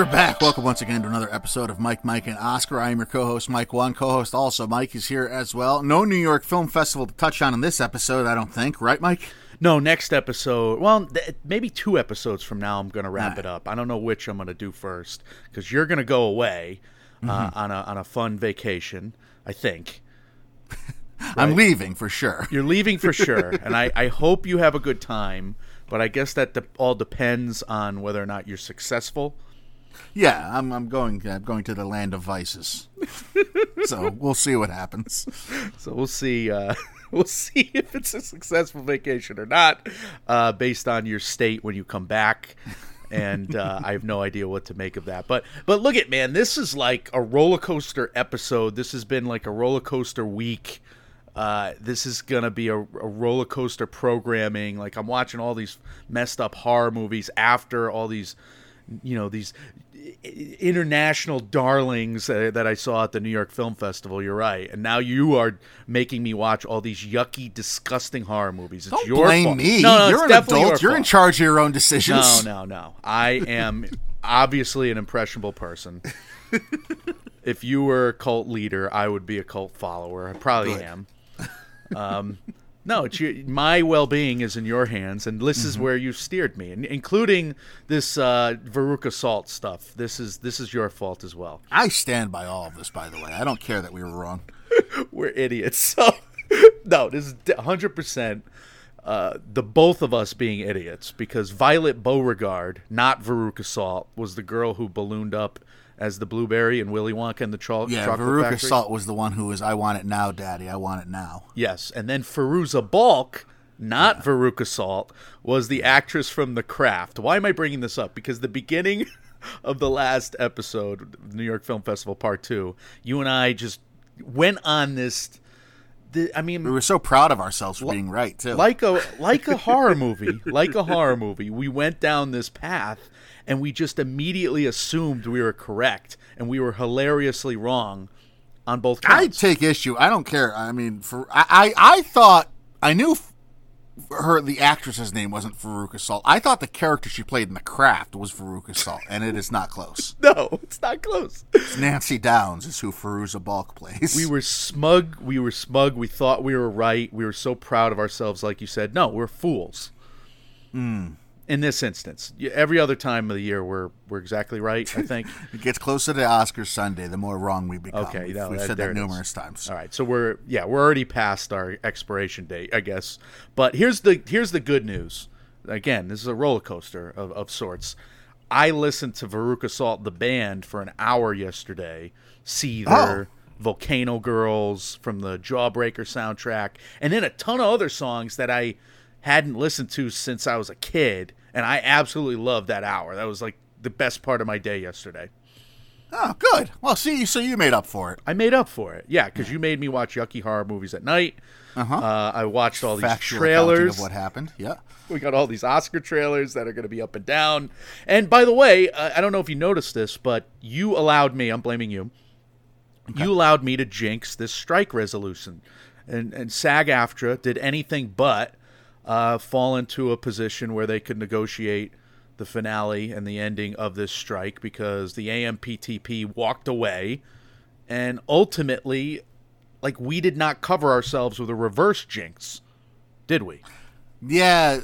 We're back. Welcome once again to another episode of Mike, Mike, and Oscar. I am your co-host, Mike One. Co-host also, Mike is here as well. No New York Film Festival to touch on in this episode, I don't think. Right, Mike? No, next episode. Well, th- maybe two episodes from now, I'm going to wrap Alright. it up. I don't know which I'm going to do first because you're going to go away uh, on a on a fun vacation. I think I'm leaving for sure. you're leaving for sure, and I, I hope you have a good time. But I guess that de- all depends on whether or not you're successful. Yeah, I'm, I'm going. I'm going to the land of vices. so we'll see what happens. So we'll see. Uh, we'll see if it's a successful vacation or not, uh, based on your state when you come back. And uh, I have no idea what to make of that. But but look at man, this is like a roller coaster episode. This has been like a roller coaster week. Uh, this is gonna be a, a roller coaster programming. Like I'm watching all these messed up horror movies after all these, you know, these international darlings uh, that I saw at the New York Film Festival. You're right, and now you are making me watch all these yucky, disgusting horror movies. It's Don't your blame fault. me. No, no, You're an adult. your You're in charge of your own decisions. No, no, no. I am obviously an impressionable person. if you were a cult leader, I would be a cult follower. I probably Good. am. Um, no, it's your, my well-being is in your hands, and this Mm-hmm. is where you've steered me, and including this uh, Veruca Salt stuff. This is this is your fault as well. I stand by all of this, by the way. I don't care that we were wrong. We're idiots. So no, this is hundred percent. Uh, the both of us being idiots because Violet Beauregarde, not Veruca Salt, was the girl who ballooned up as the blueberry and Willy Wonka and the Cho- Yeah, Chocolate Veruca Factory. Salt was the one who was, I want it now, Daddy. I want it now. Yes, and then Fairuza Balk, not Veruca Salt, was the actress from The Craft. Why am I bringing this up? Because the beginning of the last episode, New York Film Festival Part Two, you and I just went on this. The, I mean, We were so proud of ourselves for being right, too. like a like a horror movie, like a horror movie. We went down this path and we just immediately assumed we were correct and we were hilariously wrong on both I take issue. I don't care. I mean, for I, I, I thought I knew her the actress's name wasn't Veruca Salt. I thought the character she played in The Craft was Veruca Salt, and it is not close. no, it's not close. Nancy Downs is who Fairuza Balk plays. We were smug. We were smug. We thought we were right. We were so proud of ourselves, like you said. No, we're fools. Hmm. In this instance, every other time of the year, we're we're exactly right. I think. It gets closer to Oscar Sunday, the more wrong we become. Okay, we've, no, we've that- said that it is. numerous times. All right, so we're yeah, we're already past our expiration date, I guess. But here's the here's the good news. Again, this is a roller coaster of, of sorts. I listened to Veruca Salt the band for an hour yesterday. Seether, oh. Volcano Girls from the Jawbreaker soundtrack, and then a ton of other songs that I hadn't listened to since I was a kid, and I absolutely loved that hour. That was like the best part of my day yesterday. Oh, good. Well, see, so you made up for it. I made up for it. Yeah, because you made me watch yucky horror movies at night. Uh-huh. Uh, I watched all these Factual trailers. of what happened. Yeah. We got all these Oscar trailers that are going to be up and down. And by the way, uh, I don't know if you noticed this, but you allowed me. I'm blaming you. You allowed me to jinx this strike resolution, and and SAG-AFTRA did anything but uh, fall into a position where they could negotiate the finale and the ending of this strike because the AMPTP walked away, and ultimately, like we did not cover ourselves with a reverse jinx, did we? Yeah.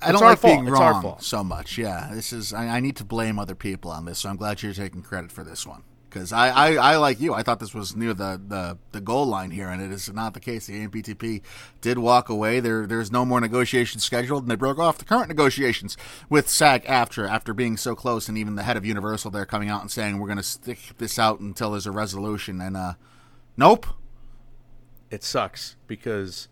I It's don't our like fault. being wrong so much. Yeah, this is. I, I need to blame other people on this, so I'm glad you're taking credit for this one. Because I, I, I, like you, I thought this was near the, the, the goal line here, and it is not the case. The AMPTP did walk away. There there's no more negotiations scheduled, and they broke off the current negotiations with SAG-AFTRA after being so close, and even the head of Universal there coming out and saying we're going to stick this out until there's a resolution. And uh, nope, it sucks because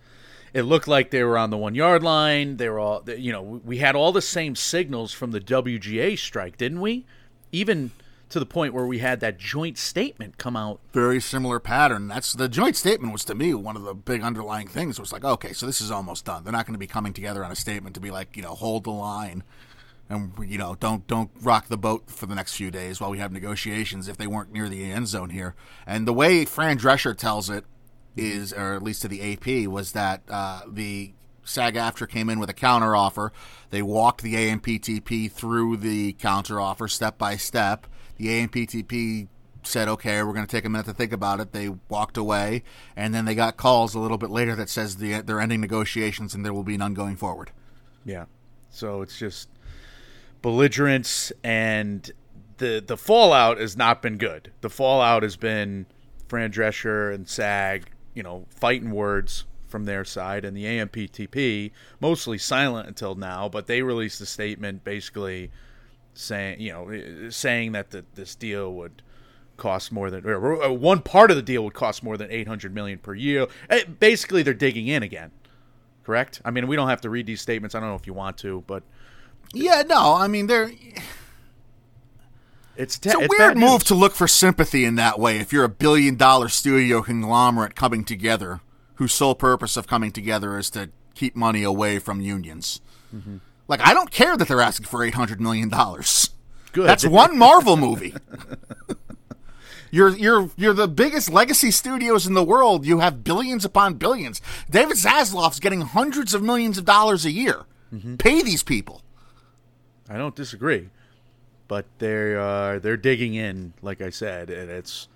it looked like they were on the one yard line. They were all, you know, we had all the same signals from the WGA strike, didn't we? Even to the point where we had that joint statement come out. very similar pattern. That's the joint statement was to me one of the big underlying things was like, okay, so this is almost done. They're not going to be coming together on a statement to be like, you know, hold the line and you know, don't don't rock the boat for the next few days while we have negotiations if they weren't near the end zone here. And the way Fran Drescher tells it is, or at least to the AP, was that uh, the SAG-AFTRA came in with a counter offer. They walked the AMPTP through the counter offer step by step. The AMPTP said, okay, we're going to take a minute to think about it. They walked away, and then they got calls a little bit later that says the, they're ending negotiations and there will be none going forward. Yeah. So it's just belligerence and the the fallout has not been good. The fallout has been Fran Drescher and SAG, you know, fighting words from their side, and the AMPTP mostly silent until now, but they released a statement basically saying, you know, saying that the, this deal would cost more than or one part of the deal would cost more than 800 million per year. Eh, Basically, they're digging in again. Correct? I mean, we don't have to read these statements. I don't know if you want to, but Yeah, no, I mean, they're. it's, te- It's a it's weird move to look for sympathy in that way if you're a billion dollar studio conglomerate coming together whose sole purpose of coming together is to keep money away from unions. Mm-hmm. Like, I don't care that they're asking for $800 million. Good. That's one Marvel movie. You're you're you're the biggest legacy studios in the world. You have billions upon billions. David Zaslav's getting hundreds of millions of dollars a year. Mm-hmm. Pay these people. I don't disagree, but they are they're digging in, like I said, and it's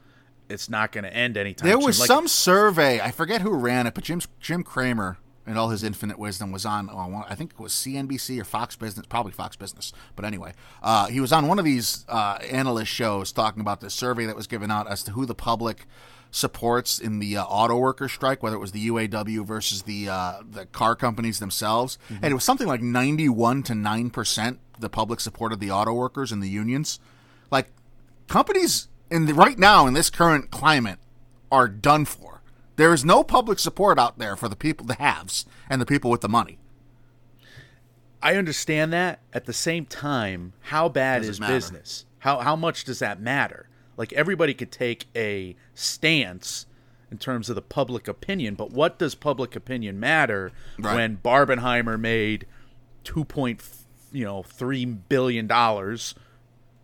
it's not going to end anytime. There soon. was Like- some survey. I forget who ran it, but Jim Jim Cramer and all his infinite wisdom was on. oh, I think it was CNBC or Fox Business, probably Fox Business. But anyway, uh, he was on one of these uh, analyst shows talking about this survey that was given out as to who the public supports in the uh, auto worker strike, whether it was the UAW versus the uh, the car companies themselves, and it was something like ninety one to nine percent the public supported the auto workers and the unions. Like companies in the, right now in this current climate are done for. There is no public support out there for the people, the haves, and the people with the money. I understand that. At the same time, how bad Does is business? How how much does that matter? Like everybody could take a stance in terms of the public opinion, but what does public opinion matter Right. when Barbenheimer made two point you know three billion dollars,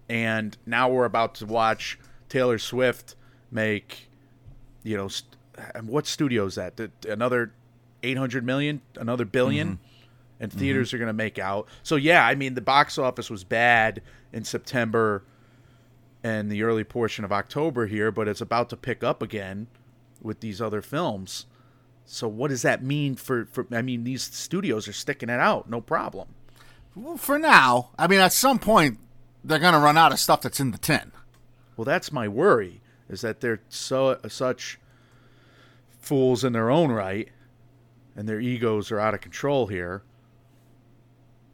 and now we're about to watch Taylor Swift make you know what studio is that? Th- Another eight hundred million, another 1000000000 mm-hmm. and theaters mm-hmm. are going to make out. So yeah, I mean the box office was bad in September and the early portion of October here, but it's about to pick up again with these other films. So what does that mean for for I mean these studios are sticking it out, no problem. Well, for now, I mean, at some point, they're going to run out of stuff that's in the tin. Well, that's my worry is that they're so such fools in their own right and their egos are out of control here.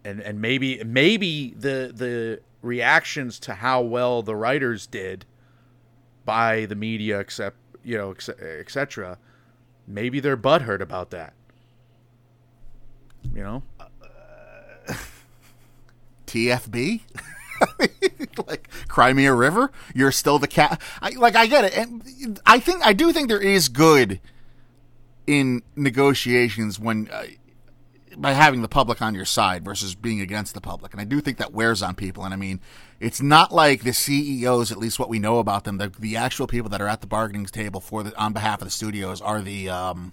And and maybe maybe the the reactions to how well the writers did by the media except you know etc maybe they're butthurt about that you know TFB? like Crimea River? You're still the cat. I, like I get it. And I think I do think there is good in negotiations when uh, by having the public on your side versus being against the public. And I do think that wears on people. And I mean, it's not like the CEOs, at least what we know about them, the, the actual people that are at the bargaining table for the on behalf of the studios are the um,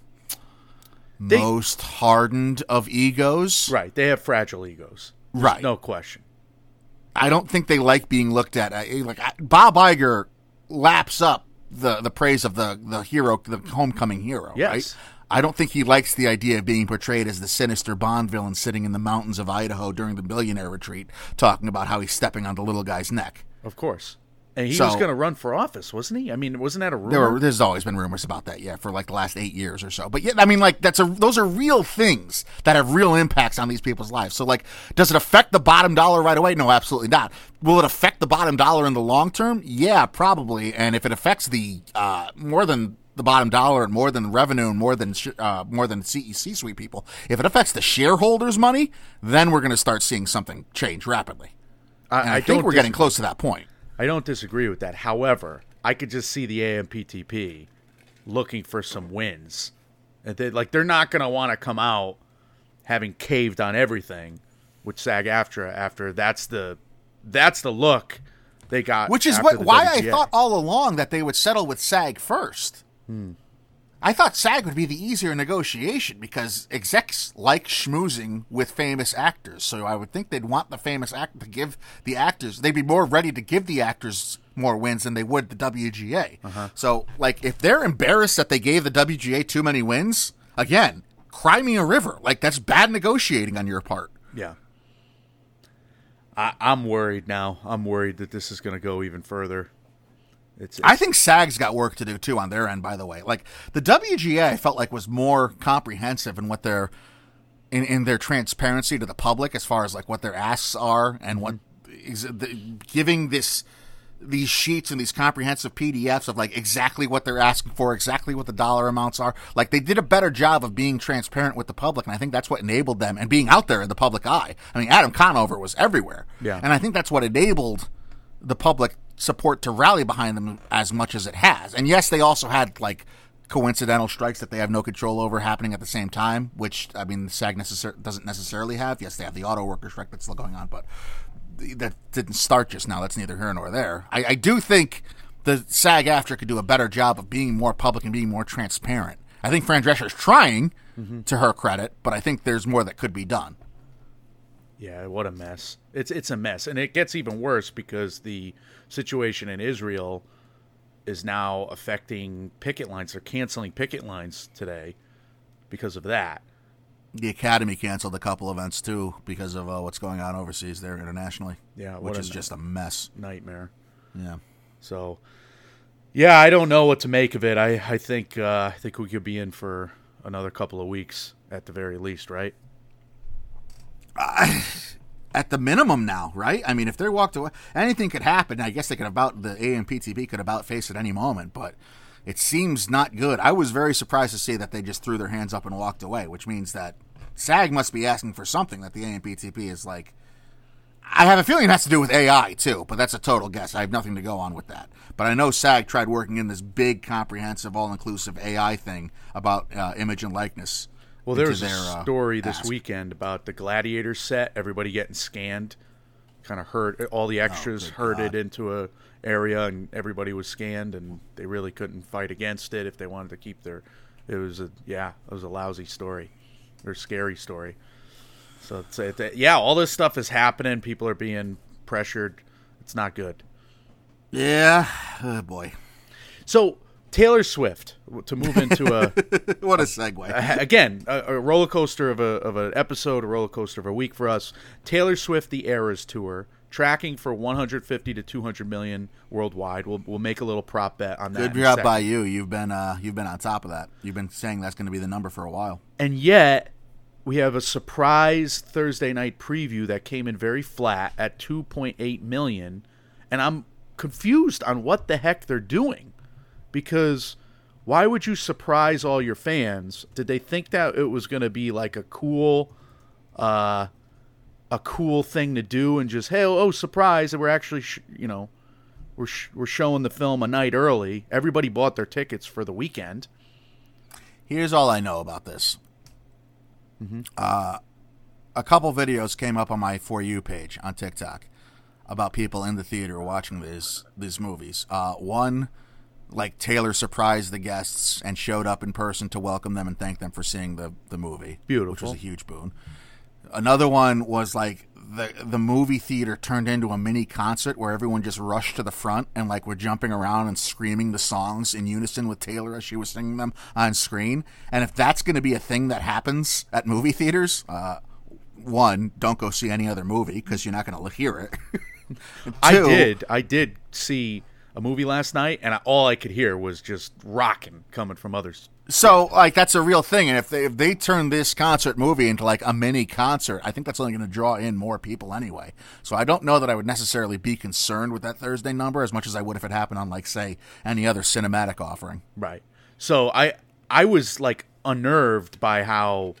They- most hardened of egos. right they have fragile egos There's Right. no question I don't think they like being looked at. I, like I, Bob Iger laps up the the praise of the the hero, the homecoming hero. Yes. Right? I don't think he likes the idea of being portrayed as the sinister Bond villain sitting in the mountains of Idaho during the billionaire retreat, talking about how he's stepping on the little guy's neck. Of course. And he So- was going to run for office, wasn't he? I mean, wasn't that a rumor? There were, there's always been rumors about that, yeah, for like the last eight years or so. But yeah, I mean, like that's a those are real things that have real impacts on these people's lives. So like, does it affect the bottom dollar right away? No, absolutely not. Will it affect the bottom dollar in the long term? Yeah, probably. And if it affects the uh, more than the bottom dollar and more than revenue and more than sh- uh, more than CEC suite people, if it affects the shareholders' money, then we're going to start seeing something change rapidly. I, I, I think we're getting close to that point. I don't disagree with that. However, I could just see the AMPTP looking for some wins. And they, like they're not going to want to come out having caved on everything with SAG-AFTRA after that's the that's the look they got. Which is what why I thought all along that they would settle with SAG first. Hmm. I thought SAG would be the easier negotiation because execs like schmoozing with famous actors. So I would think they'd want the famous actor to give the actors. They'd be more ready to give the actors more wins than they would the WGA. Uh-huh. So like if they're embarrassed that they gave the WGA too many wins, again, cry me a river. Like that's bad negotiating on your part. Yeah. I, I'm worried now. I'm worried that this is going to go even further. It's, I think SAG's got work to do too on their end. By the way, like the WGA, I felt like was more comprehensive in what their in, in their transparency to the public as far as like what their asks are and what mm-hmm. is the, giving this these sheets and these comprehensive PDFs of like exactly what they're asking for, exactly what the dollar amounts are. Like they did a better job of being transparent with the public, and I think that's what enabled them and being out there in the public eye. I mean, Adam Conover was everywhere, Yeah. and I think that's what enabled the public support to rally behind them as much as it has. And yes, they also had like coincidental strikes that they have no control over happening at the same time, which I mean, the SAG necessar- doesn't necessarily have. Yes, they have the auto worker strike that's still going on, but that didn't start just now. That's neither here nor there. I, I do think the SAG-AFTRA could do a better job of being more public and being more transparent. I think Fran Drescher is trying, mm-hmm. to her credit, but I think there's more that could be done. Yeah, what a mess. It's it's a mess, and it gets even worse because the situation in Israel is now affecting picket lines. They're canceling picket lines today because of that. The Academy canceled a couple events too because of uh, what's going on overseas there internationally. Yeah, what which is just a mess. Nightmare. Yeah. So, yeah, I don't know what to make of it. I I think uh, I think we could be in for another couple of weeks at the very least, right? At the minimum now, right? I mean, if they walked away, anything could happen. I guess they could about the AMPTP could about face at any moment, but it seems not good. I was very surprised to see that they just threw their hands up and walked away, which means that SAG must be asking for something that the AMPTP is like. I have a feeling it has to do with AI too, but that's a total guess. I have nothing to go on with that. But I know SAG tried working in this big, comprehensive, all-inclusive AI thing about uh, image and likeness. Well, there was a their, uh, story this ask. weekend about the Gladiator set. Everybody getting scanned, kind of hurt. All the extras Oh, herded God. into a area, and everybody was scanned, and they really couldn't fight against it if they wanted to keep their. It was a yeah, it was a lousy story, or scary story. So it's, it, yeah, all this stuff is happening. People are being pressured. It's not good. Yeah, oh boy, So Taylor Swift to move into a. what a segue. again, a, a roller coaster of a of an episode, a roller coaster of a week for us. Taylor Swift: The Eras Tour, tracking for 150 to 200 million worldwide. We'll we'll make a little prop bet on that. Good job by you. You've been uh, you've been on top of that. You've been saying that's going to be the number for a while. And yet, we have a surprise Thursday night preview that came in very flat at 2.8 million, and I'm confused on what the heck they're doing because why would you surprise all your fans? Did they think that it was going to be like a cool uh a cool thing to do and just hey oh, oh surprise and we're actually sh- you know we're sh- we're showing the film a night early. Everybody bought their tickets for the weekend. Here's all I know about this. Uh, a couple videos came up on my for you page on TikTok about people in the theater watching these these movies. Uh, one, like Taylor surprised the guests and showed up in person to welcome them and thank them for seeing the the movie, which was a huge boon. Another one was like the the movie theater turned into a mini concert where everyone just rushed to the front and like were jumping around and screaming the songs in unison with Taylor as she was singing them on screen. And if that's going to be a thing that happens at movie theaters, uh, one, don't go see any other movie because you're not going to hear it. I did. I did see a movie last night, and I, all I could hear was just rocking coming from others. So, like, that's a real thing, and if they if they turn this concert movie into like a mini concert, I think that's only going to draw in more people anyway. So, I don't know that I would necessarily be concerned with that Thursday number as much as I would if it happened on, like, say, any other cinematic offering. Right. So I I was like unnerved by how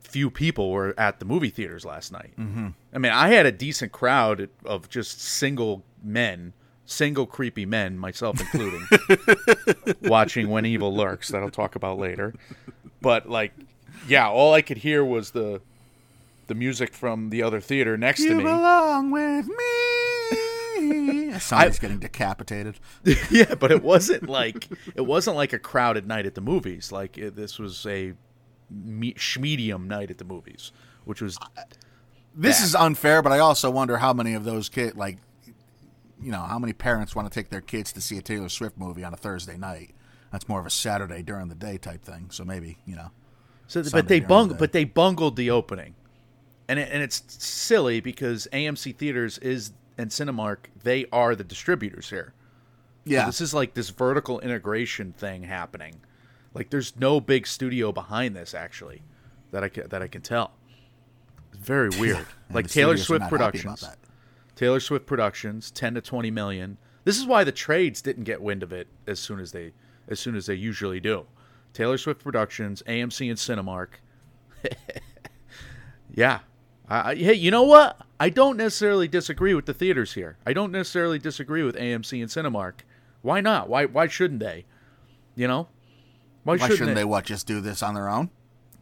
few people were at the movie theaters last night. Mm-hmm. I mean, I had a decent crowd of just single men single creepy men, myself including, watching When Evil Lurks that I'll talk about later. But like, yeah, all I could hear was the the music from the other theater next to me. You belong with me. Somebody's getting decapitated. yeah, but it wasn't like it wasn't like a crowded night at the movies. Like it, this was a me- medium night at the movies, which was uh, This Yeah. is unfair, but I also wonder how many of those kids, like, you know, how many parents want to take their kids to see a Taylor Swift movie on a Thursday night? That's more of a Saturday during the day type thing. So maybe you know. So, Sunday but they bung, the but they bungled the opening, and it, and it's silly because AMC theaters is and Cinemark they are the distributors here. So Yeah, this is like this vertical integration thing happening. Like there's no big studio behind this actually, that I can, that I can tell. It's very weird. Like Taylor Swift Productions. Taylor Swift Productions, ten to twenty million. This is why the trades didn't get wind of it as soon as they as soon as they usually do. Taylor Swift Productions, AMC and Cinemark. yeah. I, I, hey, you know what? I don't necessarily disagree with the theaters here. I don't necessarily disagree with AMC and Cinemark. Why not? Why why shouldn't they? You know? Why, Why shouldn't they what? Just do this on their own?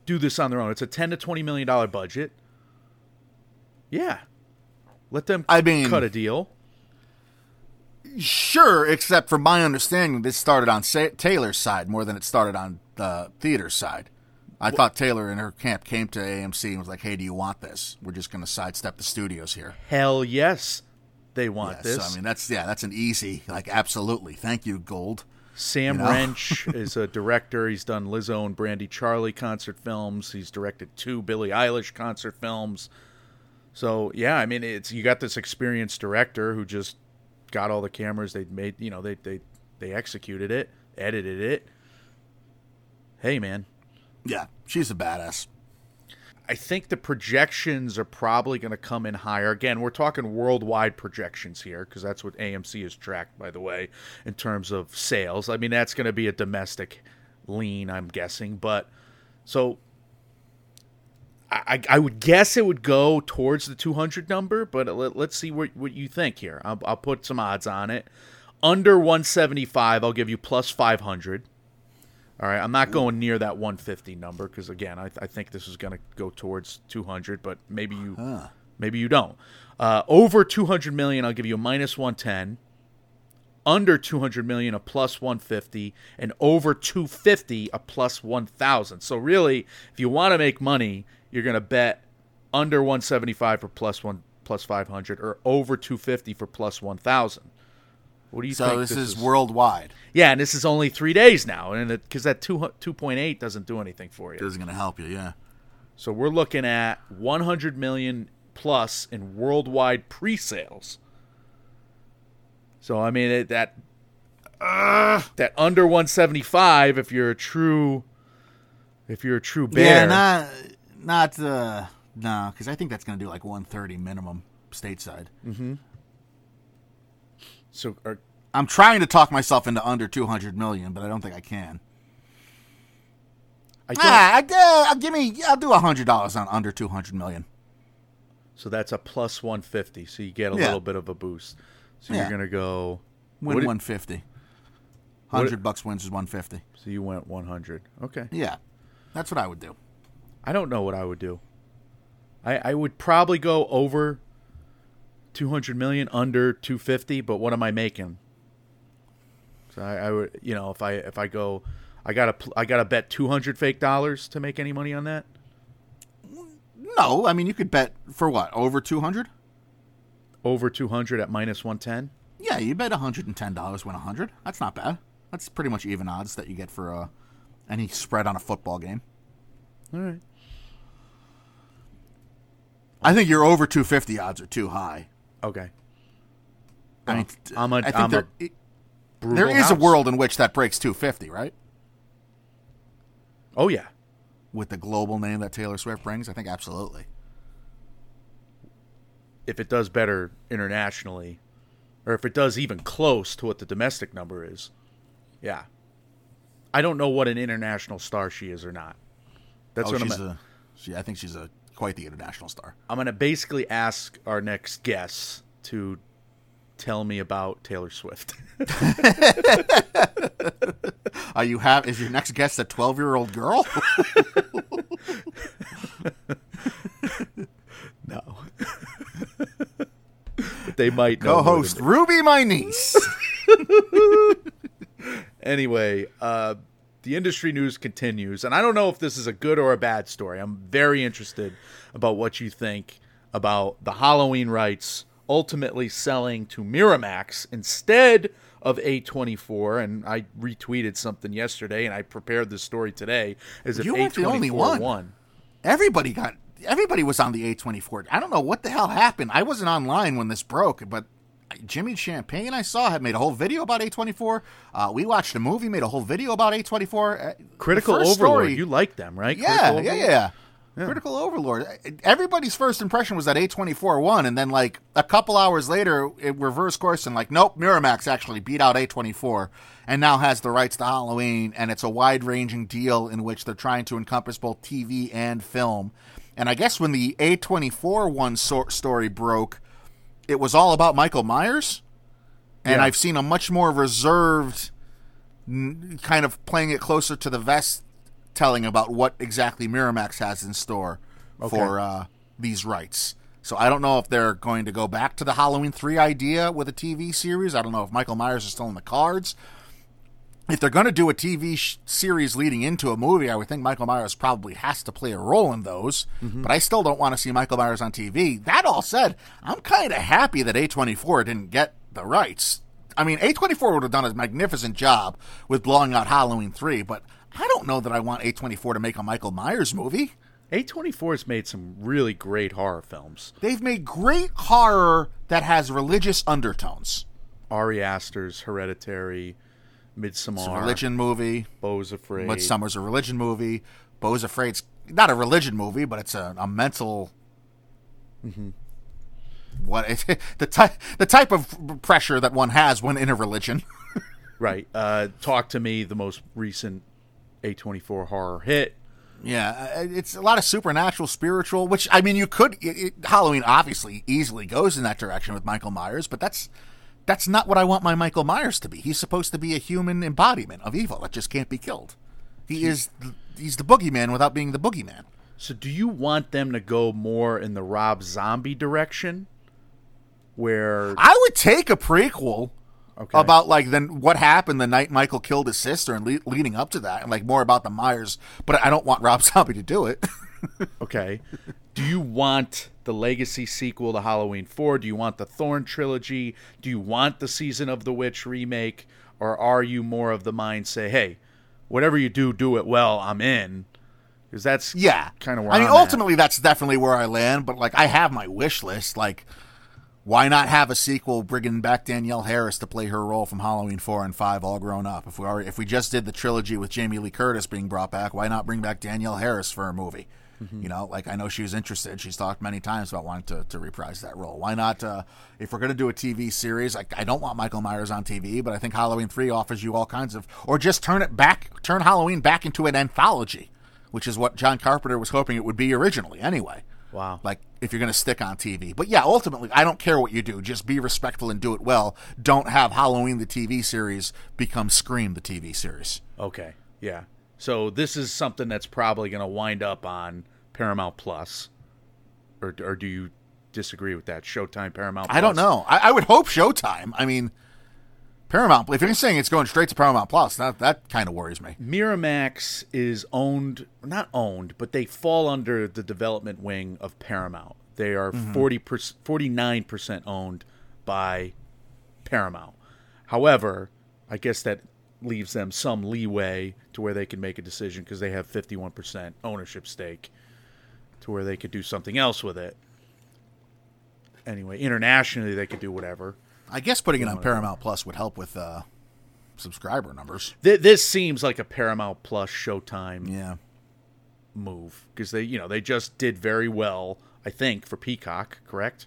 do this on their own? It's a 10 to 20 million dollar budget. Yeah. Let them I mean- cut a deal. Sure, except from my understanding, this started on Sa- Taylor's side more than it started on the theater's side. I thought Taylor and her camp came to AMC and was like, "Hey, do you want this? We're just going to sidestep the studios here." Hell yes, they want Yeah, this. So, I mean, that's yeah, that's an easy like absolutely. Thank you, Gold. Sam you know? Wrench is a director. He's done Lizzo and Brandi Carlile concert films. He's directed two Billie Eilish concert films. So yeah, I mean, it's you got this experienced director who just got all the cameras. They made, you know, they they they executed it, edited it. Hey man, Yeah, she's a badass. I think the projections are probably going to come in higher. Again, we're talking worldwide projections here because that's what AMC is tracked, by the way, in terms of sales. I mean, that's going to be a domestic lean, I'm guessing. But so I, I would guess it would go towards the 200 number, but let, let's see what, what you think here. I'll, I'll put some odds on it. Under 175, I'll give you plus 500. All right, I'm not going near that 150 number because again, I, I think this is going to go towards 200, but maybe you maybe you don't. Uh, over 200 million, I'll give you a minus 110. Under 200 million, a plus 150, and over 250, a plus 1,000. So really, if you want to make money, you're going to bet under 175 for plus one plus 500, or over 250 for plus 1,000. What do you think? So think? this, is, worldwide. Yeah, and this is only three days now, and because that two two point eight doesn't do anything for you. This is going to help you. Yeah. So we're looking at one hundred million plus in worldwide pre-sales. So I mean it, that that under one seventy five, if you're a true, if you're a true bear, Yeah, not not uh no, because I think that's going to do like 130 minimum stateside. Mm-hmm. So are, I'm trying to talk myself into under 200 million, but I don't think I can. I Ah, I, uh, give me. I'll do a hundred dollars on under 200 million. so that's a plus one fifty. So you get a Yeah. little bit of a boost. So Yeah. you're gonna go. Win 150. 100 bucks wins is 150. So you went one hundred. Okay. Yeah, that's what I would do. I don't know what I would do. I, I would probably go over 200 million, under 250. But what am I making? So I, I would, you know, if I if I go, I gotta I gotta bet 200 fake dollars to make any money on that. No, I mean you could bet for what over 200. Over 200 at minus 110. Yeah, you bet 110 dollars win 100. That's not bad. That's pretty much even odds that you get for uh, any spread on a football game. All right. I think your over 250 odds are too high. Okay. I mean, I'm a- I think I'm a there, Brutal there is a world in which that breaks 250, right? Oh yeah. With the global name that Taylor Swift brings, I think absolutely. If it does better internationally, or if it does even close to what the domestic number is, yeah. I don't know what an international star she is or not. That's oh, what I'm. a, she, I think she's a quite the international star. I'm going to basically ask our next guest to tell me about Taylor Swift. Are you have is your next guest a twelve year old girl? no. they might know. Co-host Ruby, my niece. anyway, uh, the industry news continues, and I don't know if this is a good or a bad story. I'm very interested about what you think about the Halloween rights ultimately selling to Miramax instead of A24. And I retweeted something yesterday, and I prepared this story today. As if You weren't the A24 only one. won. everybody got everybody was on the A24. I don't know what the hell happened. I wasn't online when this broke, but Jimmy Champane I saw had made a whole video about A24. Uh, we watched a movie, made a whole video about A24. Uh, Critical Overlord. story- You like them, right? yeah, yeah, Overlord? yeah, Critical Overlord. Everybody's first impression was that A24 won, and then like a couple hours later, it reversed course and like, nope, Miramax actually beat out A24 and now has the rights to Halloween, and it's a wide ranging deal in which they're trying to encompass both TV and film. And I guess when the A24 one so- story broke, it was all about Michael Myers, and Yeah. I've seen a much more reserved kind of playing it closer to the vest telling about what exactly Miramax has in store for uh, these rights. So I don't know if they're going to go back to the Halloween 3 idea with a TV series. I don't know if Michael Myers is still in the cards. If they're going to do a TV sh- series leading into a movie, I would think Michael Myers probably has to play a role in those. Mm-hmm. But I still don't want to see Michael Myers on TV. That all said, I'm kind of happy that A24 didn't get the rights. I mean, A24 would have done a magnificent job with blowing out Halloween 3, but I don't know that I want A24 to make a Michael Myers movie. A24 has made some really great horror films. They've made great horror that has religious undertones. Ari Aster's Hereditary, It's a religion movie. Beau's Afraid. Midsommar's a religion movie. Beau's Afraid's not a religion movie, but it's a, a mental. What it, the type the type of pressure that one has when in a religion. Right. Uh, Talk to Me, the most recent A24 horror hit. Yeah, uh, it's a lot of supernatural, spiritual. Which I mean, you could it, it, Halloween obviously easily goes in that direction with Michael Myers, but that's that's not what I want my Michael Myers to be. He's supposed to be a human embodiment of evil that just can't be killed. He is he's the boogeyman without being the boogeyman. So, do you want them to go more in the Rob Zombie direction? Where. I would take a prequel Okay. about like then what happened the night Michael killed his sister and le- leading up to that, and like more about the Myers. But I don't want Rob Zombie to do it. Okay. Do you want the Legacy sequel to Halloween 4? Do you want the Thorn trilogy? Do you want the Season of the Witch remake? Or are you more of the mind say, hey, whatever you do, do it well, I'm in? Because that's yeah, kind of where I mean, I'm at. ultimately, that's definitely where I land. But like, I have my wish list. Like, why not have a sequel bringing back Danielle Harris to play her role from Halloween four and five, all grown up? If we already, if we just did the trilogy with Jamie Lee Curtis being brought back, why not bring back Danielle Harris for a movie? Mm-hmm. You know, like I know she was interested. She's talked many times about wanting to, to reprise that role. Why not? Uh, if we're going to do a TV series, like I don't want Michael Myers on TV, but I think Halloween three offers you all kinds of, or just turn it back, turn Halloween back into an anthology, which is what John Carpenter was hoping it would be originally. Anyway, Wow. like if you're going to stick on TV, but yeah, ultimately, I don't care what you do. Just be respectful and do it well. Don't have Halloween the TV series become Scream the TV series. Okay. Yeah. So this is something that's probably going to wind up on Paramount Plus. Or, or do you disagree with that? Showtime, Paramount I don't know. I, I would hope Showtime. I mean, Paramount. If you're saying it's going straight to Paramount Plus, that that kind of worries me. Miramax is owned, not owned, but they fall under the development wing of Paramount. They are mm-hmm. 40 49% owned by Paramount. However, I guess that leaves them some leeway to where they can make a decision because they have 51% ownership stake to where they could do something else with it. Anyway, internationally, they could do whatever. I guess putting it on Paramount Plus would help with uh, subscriber numbers. Th- this seems like a Paramount Plus Showtime Yeah. move because they you know they just did very well i think for peacock correct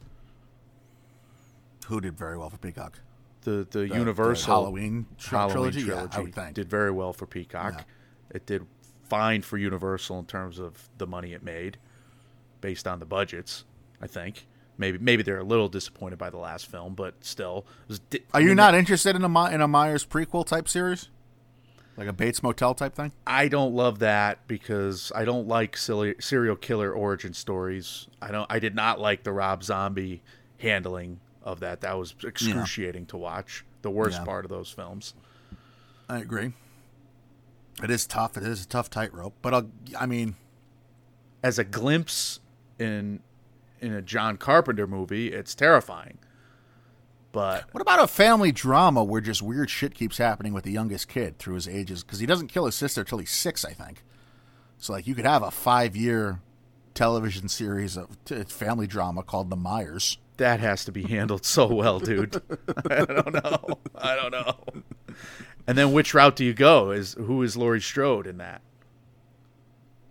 Who did very well for Peacock? The the, The- universal the Halloween tri- Halloween trilogy? Yeah, I trilogy think. did very well for peacock Yeah. it did fine for universal in terms of the money it made based on the budgets i think Maybe maybe they're a little disappointed by the last film, but still. was di- Are I you mean, not interested in a in a Myers prequel type series, like a Bates Motel type thing? I don't love that because I don't like silly, serial killer origin stories. I don't. I did not like the Rob Zombie handling of that. That was excruciating to watch. The worst Yeah. part of those films. I agree. It is tough. It is a tough tightrope. But I'll, I mean, As a glimpse in in a John Carpenter movie, it's terrifying. But what about a family drama where just weird shit keeps happening with the youngest kid through his ages? Because he doesn't kill his sister till he's six, I think. So like, you could have a five year television series of t- family drama called The Myers. That has to be handled so well, dude. I don't know. I don't know. And then which route do you go? Is who is Laurie Strode in that?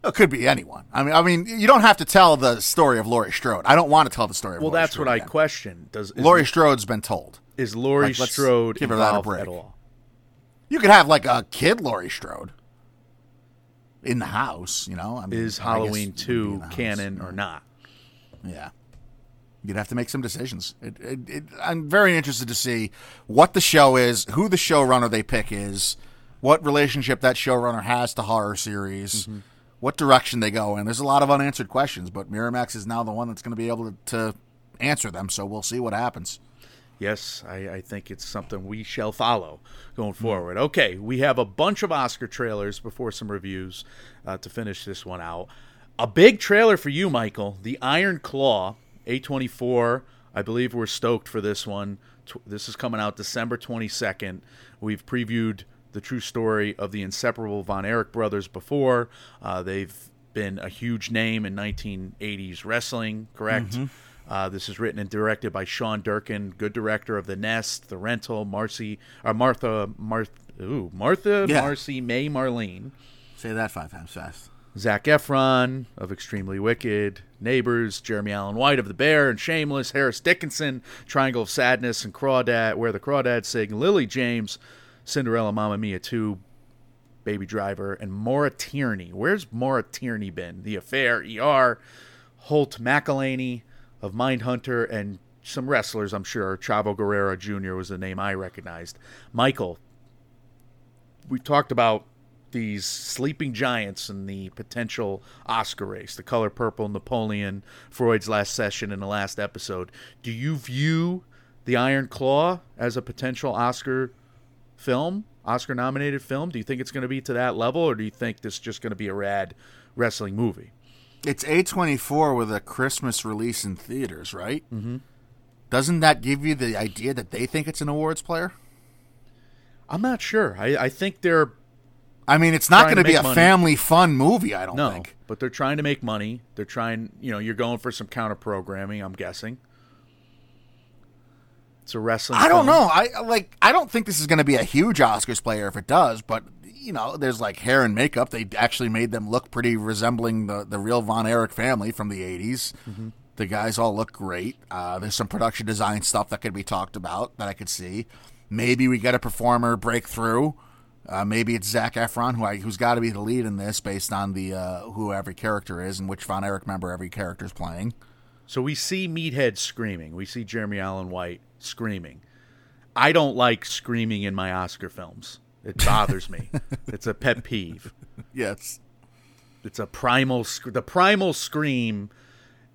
It could be anyone. I mean, I mean, you don't have to tell the story of Laurie Strode. I don't want to tell the story of Well, Laurie that's Strode what I question. Does is, Laurie Strode's been told. is Laurie like, let's Strode give her that a involved break. at all? You could have like a kid Laurie Strode in the house. You know, I mean, Is I guess Halloween it would be in two the house. canon or not? Yeah. You'd have to make some decisions. It, it, it, I'm very interested to see what the show is, who the showrunner they pick is, what relationship that showrunner has to horror series, Mm-hmm. what direction they go in. There's a lot of unanswered questions, but Miramax is now the one that's going to be able to, to answer them. So we'll see what happens. Yes, I, I think it's something we shall follow going forward. Okay, we have a bunch of Oscar trailers before some reviews uh, to finish this one out. A big trailer for you, Michael. The Iron Claw, A24. I believe we're stoked for this one. This is coming out December 22nd. We've previewed the true story of the inseparable Von Erich brothers before. Uh, they've been a huge name in 1980s wrestling, correct? Uh, this is written and directed by Sean Durkin, good director of The Nest, The Rental, Marcy, or Martha, Martha, ooh, Martha, Yeah. Marcy, May, Marlene, Say that five times fast. Zac Efron of Extremely Wicked, Neighbors, Jeremy Allen White of The Bear and Shameless, Harris Dickinson, Triangle of Sadness and Crawdad, Where the Crawdads Sing, Lily James, Cinderella, Mamma Mia 2, Baby Driver, and Maura Tierney. Where's Maura Tierney been? The Affair, ER, Holt McCallany of Mindhunter, and some wrestlers, I'm sure. Chavo Guerrero Jr. was the name I recognized. Michael, we talked about these sleeping giants and the potential Oscar race, the color purple, Napoleon, Freud's last session in the last episode. Do you view the Iron Claw as a potential Oscar film, Oscar nominated film? Do you think it's going to be to that level, or do you think this is just going to be a rad wrestling movie? It's A24 with a Christmas release in theaters, right? Mm-hmm. Doesn't that give you the idea that they think it's an awards player? I'm not sure. I, I think they're I mean, it's not going to be a money. family fun movie, I don't no, think. but they're trying to make money. They're trying, you know, you're going for some counter programming. I'm guessing. It's a wrestling. I don't film. know. I like. I don't think this is going to be a huge Oscars player if it does. But you know, there's like hair and makeup. They actually made them look pretty resembling the the real Von Erich family from the '80s. Mm-hmm. The guys all look great. Uh, there's some production design stuff that could be talked about that I could see. Maybe we get a performer breakthrough. Uh, maybe it's Zac Efron, who I, who's got to be the lead in this, based on the uh, who every character is and which Von Erich member every character is playing. So we see Meathead screaming. We see Jeremy Allen White screaming. I don't like screaming in my Oscar films. It bothers me. it's a pet peeve. Yes. It's a primal sc- the primal scream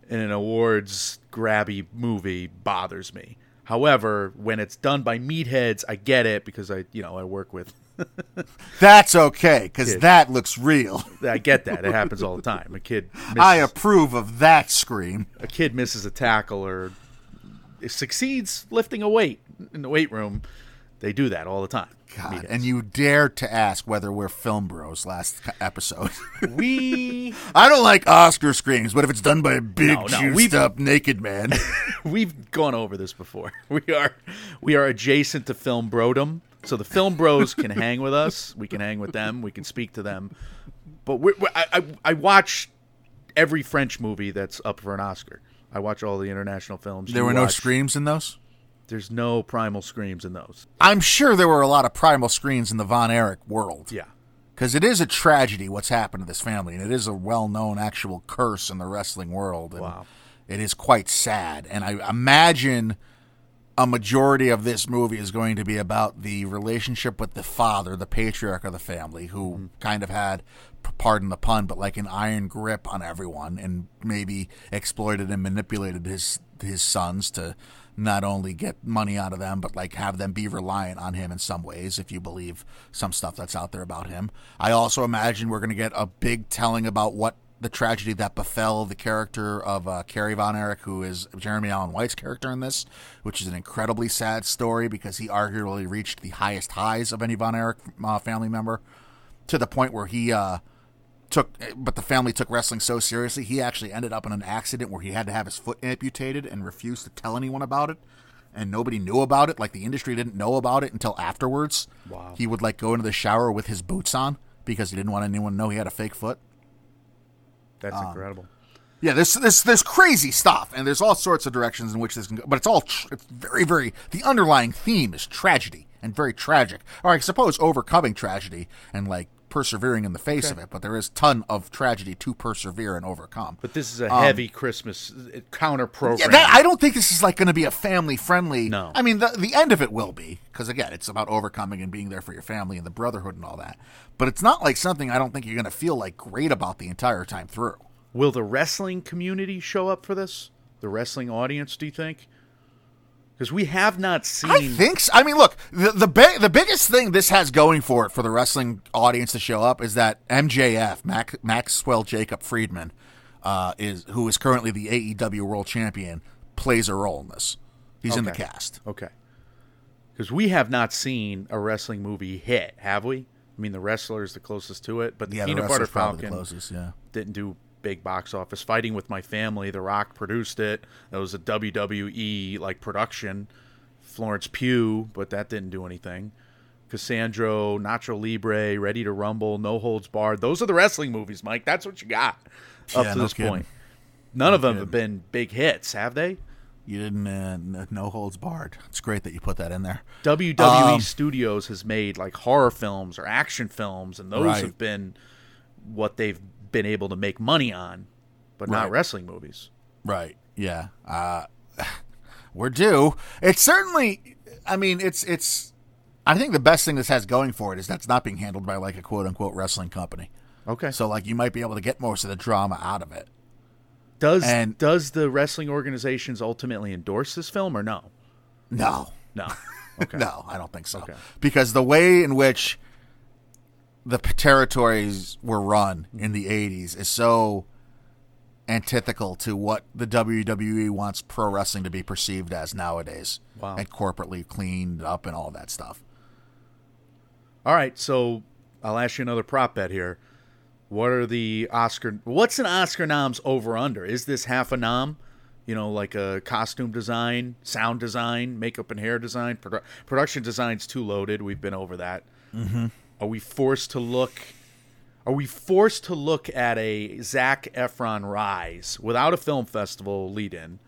in an awards grabby movie bothers me. However, when it's done by meatheads, I get it because I, you know, I work with That's okay, because that looks real. I get that. It happens all the time. A kid misses, I approve of that scream. a kid misses a tackle or succeeds lifting a weight in the weight room. They do that all the time. God, and you dare to ask whether we're film bros last episode. we I don't like Oscar screams, but if it's done by a big, No, no, juiced up naked man, we've gone over this before. We are we are adjacent to film brodom, so the film bros can hang with us. We can hang with them. We can speak to them. But we're, we're, I, I I watch every French movie that's up for an Oscar. I watch all the international films. there You were no watch- screams in those. There's no primal screams in those. I'm sure there were a lot of primal screams in the Von Erich world. Yeah. Because it is a tragedy what's happened to this family, and it is a well known actual curse in the wrestling world. And, Wow. It is quite sad, and I imagine a majority of this movie is going to be about the relationship with the father, the patriarch of the family, who mm-hmm. kind of had, pardon the pun, but like an iron grip on everyone, and maybe exploited and manipulated his his sons to not only get money out of them, but like have them be reliant on him in some ways. If you believe some stuff that's out there about him, I also imagine we're going to get a big telling about what the tragedy that befell the character of uh, Kerry Von Erich, who is Jeremy Allen White's character in this, which is an incredibly sad story because he arguably reached the highest highs of any Von Erich uh, family member to the point where he uh, took, but the family took wrestling so seriously, he actually ended up in an accident where he had to have his foot amputated and refused to tell anyone about it. And nobody knew about it. Like the industry didn't know about it until afterwards. Wow. He would like go into the shower with his boots on because he didn't want anyone to know he had a fake foot. That's Um, incredible. Yeah, there's there's there's crazy stuff, and there's all sorts of directions in which this can go. But it's all tr- it's very very the underlying theme is tragedy and very tragic. Or I suppose overcoming tragedy and like persevering in the face of it. But there is ton of tragedy to persevere and overcome. But this is a heavy Christmas uh, counter program. Um, Yeah, that, I don't think this is like going to be a family friendly. No. I mean the the end of it will be because again, it's about overcoming and being there for your family and the brotherhood and all that. But it's not like something I don't think you're going to feel like great about the entire time through. Will the wrestling community show up for this? The wrestling audience, do you think? Because we have not seen. I think. So. I mean, look, the the the biggest thing this has going for it for the wrestling audience to show up is that MJF Mac, Maxwell Jacob Friedman uh, is who is currently the AEW World Champion plays a role in this. He's in the cast. Okay. Because we have not seen a wrestling movie hit, have we? I mean, the wrestler is the closest to it, but the Yeah, Peanut Butter Falcon closest. Yeah. didn't do big box office. Fighting with My Family, The Rock produced it. That was a WWE like production. Florence Pugh, but that didn't do anything. Cassandro, Nacho Libre, Ready to Rumble, No Holds Barred. Those are the wrestling movies, Mike. That's what you got up Yeah, to no this kidding. point. None of them kidding. have been big hits, have they? You didn't. Uh, no holds barred. It's great that you put that in there. WWE Um, Studios has made like horror films or action films, and those Right. have been what they've been able to make money on, but not wrestling movies. Right. Yeah. Uh, we're due. It's certainly. I mean, it's it's. I think the best thing this has going for it is that's not being handled by like a quote unquote wrestling company. Okay. So like you might be able to get most of the drama out of it. does and- does the wrestling organizations ultimately endorse this film or no? No. No. Okay. No, I don't think so. Okay. Because the way in which the territories were run in the 80s is so antithetical to what the WWE wants pro wrestling to be perceived as nowadays. Wow. And corporately cleaned up and all that stuff. All right, so I'll ask you another prop bet here. What are the Oscar? What's an Oscar noms over under? Is this half a nom? You know, like a costume design, sound design, makeup and hair design, produ- production design's too loaded. We've been over that. Mm-hmm. Are we forced to look? Are we forced to look at a Zac Efron rise without a film festival lead-in?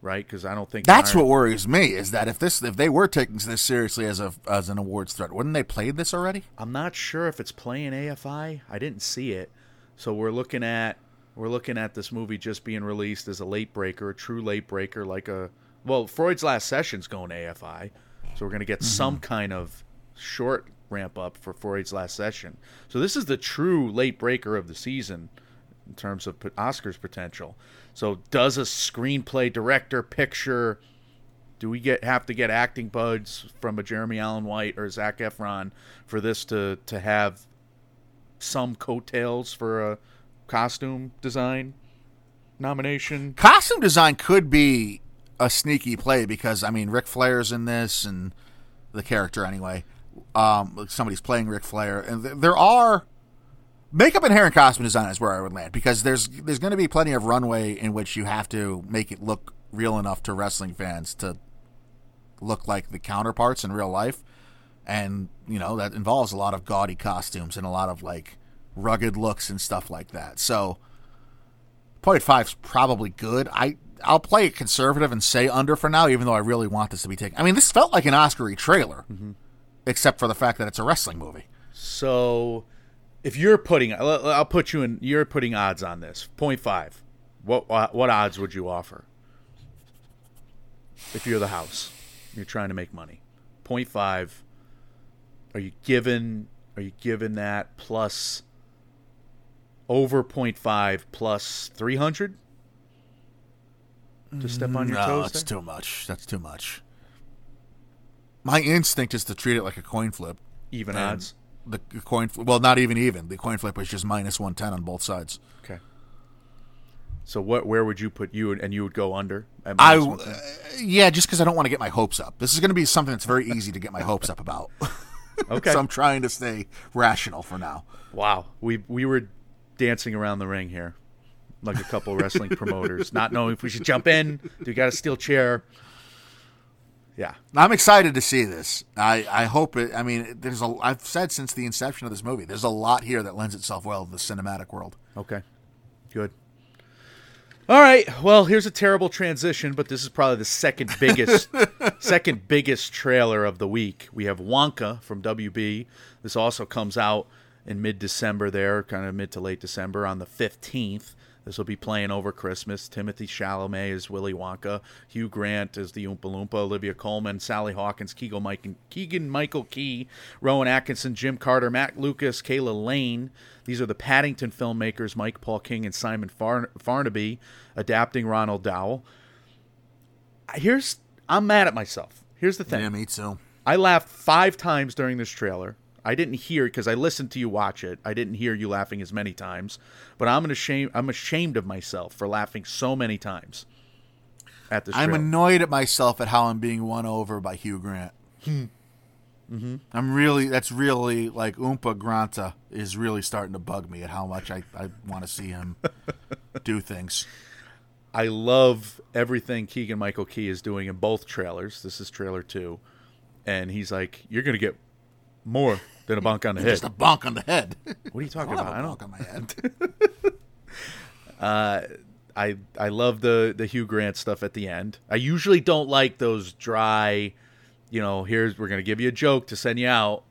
Right? Because I don't think That's Iron- what worries me is that if this if they were taking this seriously as a as an awards threat, wouldn't they play this already? I'm not sure if it's playing AFI. I didn't see it. So we're looking at we're looking at this movie just being released as a late breaker, a true late breaker, like a well, Freud's last session's going AFI. So we're gonna get mm-hmm. some kind of short ramp up for Freud's last session. So this is the true late breaker of the season in terms of Oscars potential. So does a screenplay director picture do we get have to get acting buds from a Jeremy Allen White or Zac Efron for this to to have some coattails for a costume design nomination? Costume design could be a sneaky play because I mean Ric Flair's in this and the character anyway. Um, somebody's playing Ric Flair, and th- there are makeup and hair and costume design is where I would land because there's there's going to be plenty of runway in which you have to make it look real enough to wrestling fans to look like the counterparts in real life, and you know that involves a lot of gaudy costumes and a lot of like rugged looks and stuff like that. So point five's probably good. I I'll play it conservative and say under for now, even though I really want this to be taken. I mean, this felt like an Oscar trailer, except for the fact that it's a wrestling movie. So if you're putting I'll put you in you're putting odds on this. 0.5. What what what odds would you offer? If you're the house, you're trying to make money. 0.5. Are you given are you given that plus over 0.5 plus 300 to step on your no, toes? that's there? too much. That's too much. My instinct is to treat it like a coin flip. Even and odds. The coin, well, not even even. The coin flip was just minus one ten on both sides. Okay. So what? Where would you put you and you would go under? I, uh, yeah, just because I don't want to get my hopes up. This is going to be something that's very easy to get my hopes up about. okay. so I'm trying to stay rational for now. Wow, we we were dancing around the ring here, like a couple wrestling promoters, not knowing if we should jump in. Do we got a steel chair? Yeah, I'm excited to see this. I, I hope it. I mean, there's a. I've said since the inception of this movie, there's a lot here that lends itself well to the cinematic world. okay, good. All right, well, here's a terrible transition, but this is probably the second biggest, second biggest trailer of the week. We have Wonka from WB. This also comes out in mid-December, there, kind of mid to late December, on the 15th. This will be playing over Christmas. Timothée Chalamet is Willy Wonka. Hugh Grant is the Oompa Loompa. Olivia Colman, Sally Hawkins, Keegan, Mike, Keegan Michael Key, Rowan Atkinson, Jim Carter, Matt Lucas, Calah Lane. These are the Paddington filmmakers, Mike Paul King and Simon Farn- Farnaby, adapting Roald Dahl. Here's I'm mad at myself. Here's the thing. Yeah, me too. I laughed five times during this trailer. I didn't hear because I listened to you watch it. I didn't hear you laughing as many times, but I'm ashamed. I'm ashamed of myself for laughing so many times at this. I'm trailer. annoyed at myself at how I'm being won over by Hugh Grant. mm-hmm. I'm really. That's really like Oompa Granta is really starting to bug me at how much I, I want to see him do things. I love everything Keegan Michael Key is doing in both trailers. This is trailer two, and he's like, "You're gonna get more than a bunk on the head." Just a bonk on the head. What are you talking I about? I don't. bonk on my head. Uh, I I love the the Hugh Grant stuff at the end. I usually don't like those dry, you know, here's we're gonna give you a joke to send you out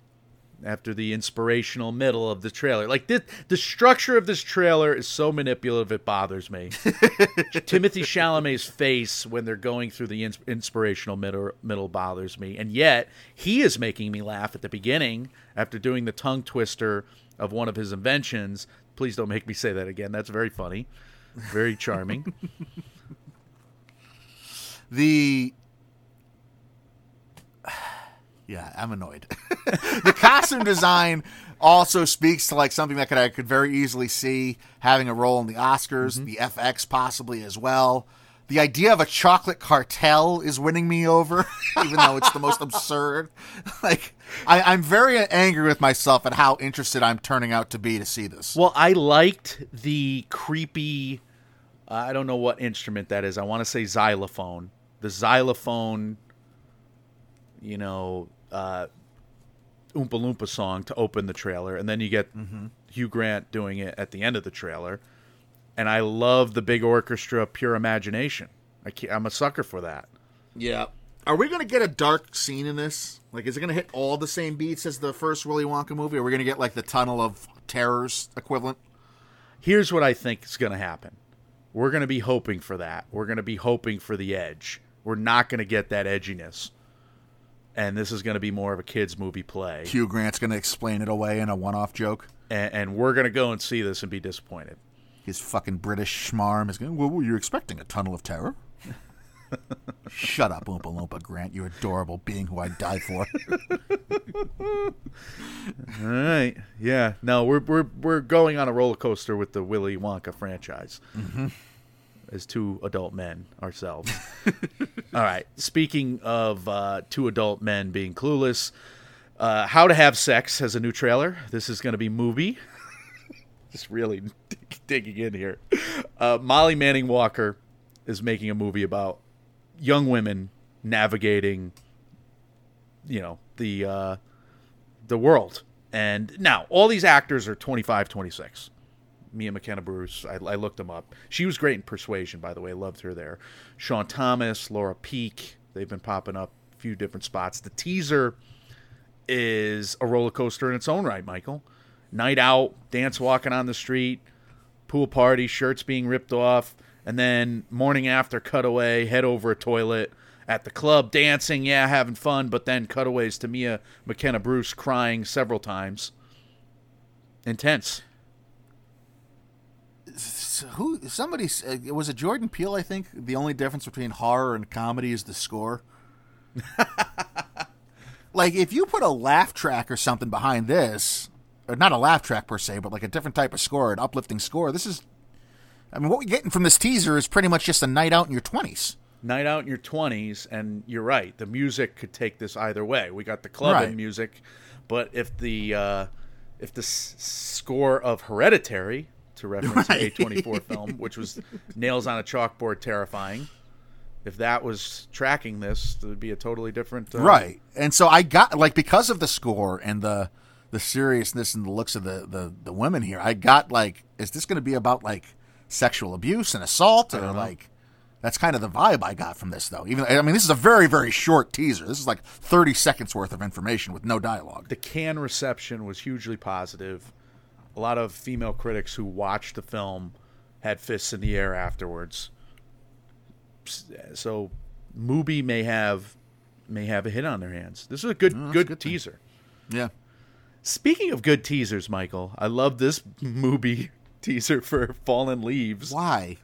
after the inspirational middle of the trailer. Like this, the structure of this trailer is so manipulative it bothers me. Timothée Chalamet's face when they're going through the ins- inspirational middle, middle bothers me, and yet he is making me laugh at the beginning after doing the tongue twister of one of his inventions. Please don't make me say that again. That's very funny, very charming. The yeah, I'm annoyed. the costume design also speaks to like something that could I could very easily see having a role in the Oscars, the FX possibly as well. The idea of a chocolate cartel is winning me over, even though it's the most absurd. Like, I, I'm very angry with myself at how interested I'm turning out to be to see this. Well, I liked the creepy. Uh, I don't know what instrument that is. I want to say xylophone. The xylophone, you know, uh, Oompa Loompa song to open the trailer, and then you get Hugh Grant doing it at the end of the trailer. And I love the big orchestra, Pure Imagination. I can't, I'm a sucker for that. Yeah. Are we going to get a dark scene in this? Like, is it going to hit all the same beats as the first Willy Wonka movie? Or are we going to get, like, the Tunnel of Terrors equivalent? Here's what I think is going to happen. We're going to be hoping for that. We're going to be hoping for the edge. We're not going to get that edginess. And this is going to be more of a kids' movie play. Hugh Grant's going to explain it away in a one off joke. And, and we're going to go and see this and be disappointed. His fucking British schmarm is going, well, were you expecting a Tunnel of Terror? Shut up, Oompa Loompa Grant, you adorable being who I'd die for. All right. Yeah. No, we're we're we're going on a roller coaster with the Willy Wonka franchise. Mm-hmm. As two adult men ourselves. All right. Speaking of uh, two adult men being clueless, uh, How to Have Sex has a new trailer. This is going to be movie. Just really digging in here. Uh, Molly Manning Walker is making a movie about young women navigating, you know, the uh, the world. And now all these actors are 25, 26. Mia McKenna Bruce, I, I looked them up. She was great in Persuasion, by the way. Loved her there. Shaun Thomas, Laura Peak, they've been popping up a few different spots. The teaser is a roller coaster in its own right, Michael. Night out, dance walking on the street, pool party, shirts being ripped off, And then morning after, cutaway, head over a toilet at the club, dancing, yeah, having fun. But then cutaways to Mia McKenna Bruce crying several times. Intense. Who somebody uh, was it Jordan Peele? I think the only difference between horror and comedy is the score. like if you put a laugh track or something behind this, or not a laugh track per se, but like a different type of score, an uplifting score. This is, I mean, what we're getting from this teaser is pretty much just a night out in your twenties. night out in your 20s and you're right the music could take this either way we got the club Right. and music but if the uh, if the s- score of hereditary to reference Right. a a24 film which was nails on a chalkboard terrifying if that was tracking this it would be a totally different uh, Right. And so I got like because of the score and the the seriousness and the looks of the the, the women here, I got like, is this going to be about like sexual abuse and assault or like? That's kind of the vibe I got from this, though. Even I mean, this is a very very short teaser. This is like thirty seconds worth of information with no dialogue. the Cannes reception was hugely positive. A lot of female critics who watched the film had fists in the air afterwards. So, Mubi may have may have a hit on their hands. This is a good that's a good, good thing. teaser. Yeah. Speaking of good teasers, Michael, I love this Mubi teaser for Fallen Leaves. Why?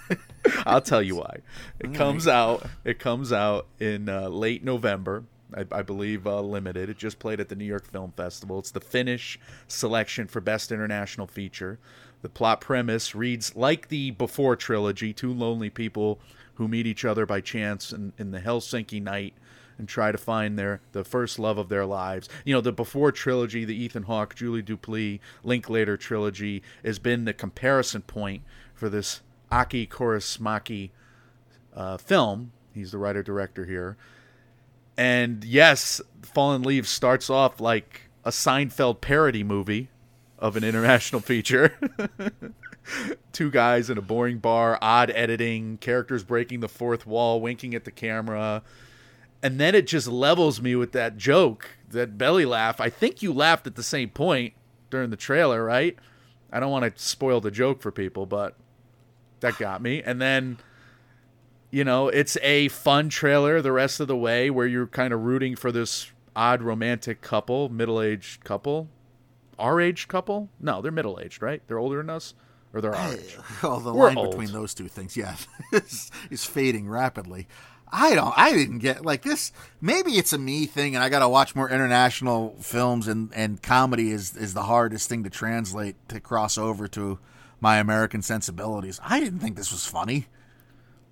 I'll tell you why. It comes out. It comes out in uh, late November. I, I believe uh, limited. It just played at the New York Film Festival. It's the Finnish selection for Best International Feature. The plot premise reads like the Before trilogy: two lonely people who meet each other by chance in, in the Helsinki night and try to find their the first love of their lives. You know, the Before trilogy, the Ethan Hawke, Julie Delpy, Linklater trilogy has been the comparison point for this Aki Kaurismäki uh, film. He's the writer director here. And yes, Fallen Leaves starts off like a Seinfeld parody movie of an international feature. Two guys in a boring bar, odd editing, characters breaking the fourth wall, winking at the camera. And then it just levels me with that joke, that belly laugh. I think you laughed at the same point during the trailer, right? I don't want to spoil the joke for people, but that got me. And then, you know, it's a fun trailer the rest of the way where you're kind of rooting for this odd romantic couple, middle aged couple, our aged couple. No, they're middle aged, right? They're older than us, or they're our age. Well, the We're line old. between those two things, yeah, is, is fading rapidly. I don't. I didn't get like this. Maybe it's a me thing, and I got to watch more international films, and and comedy is is the hardest thing to translate to cross over to my American sensibilities. I didn't think this was funny.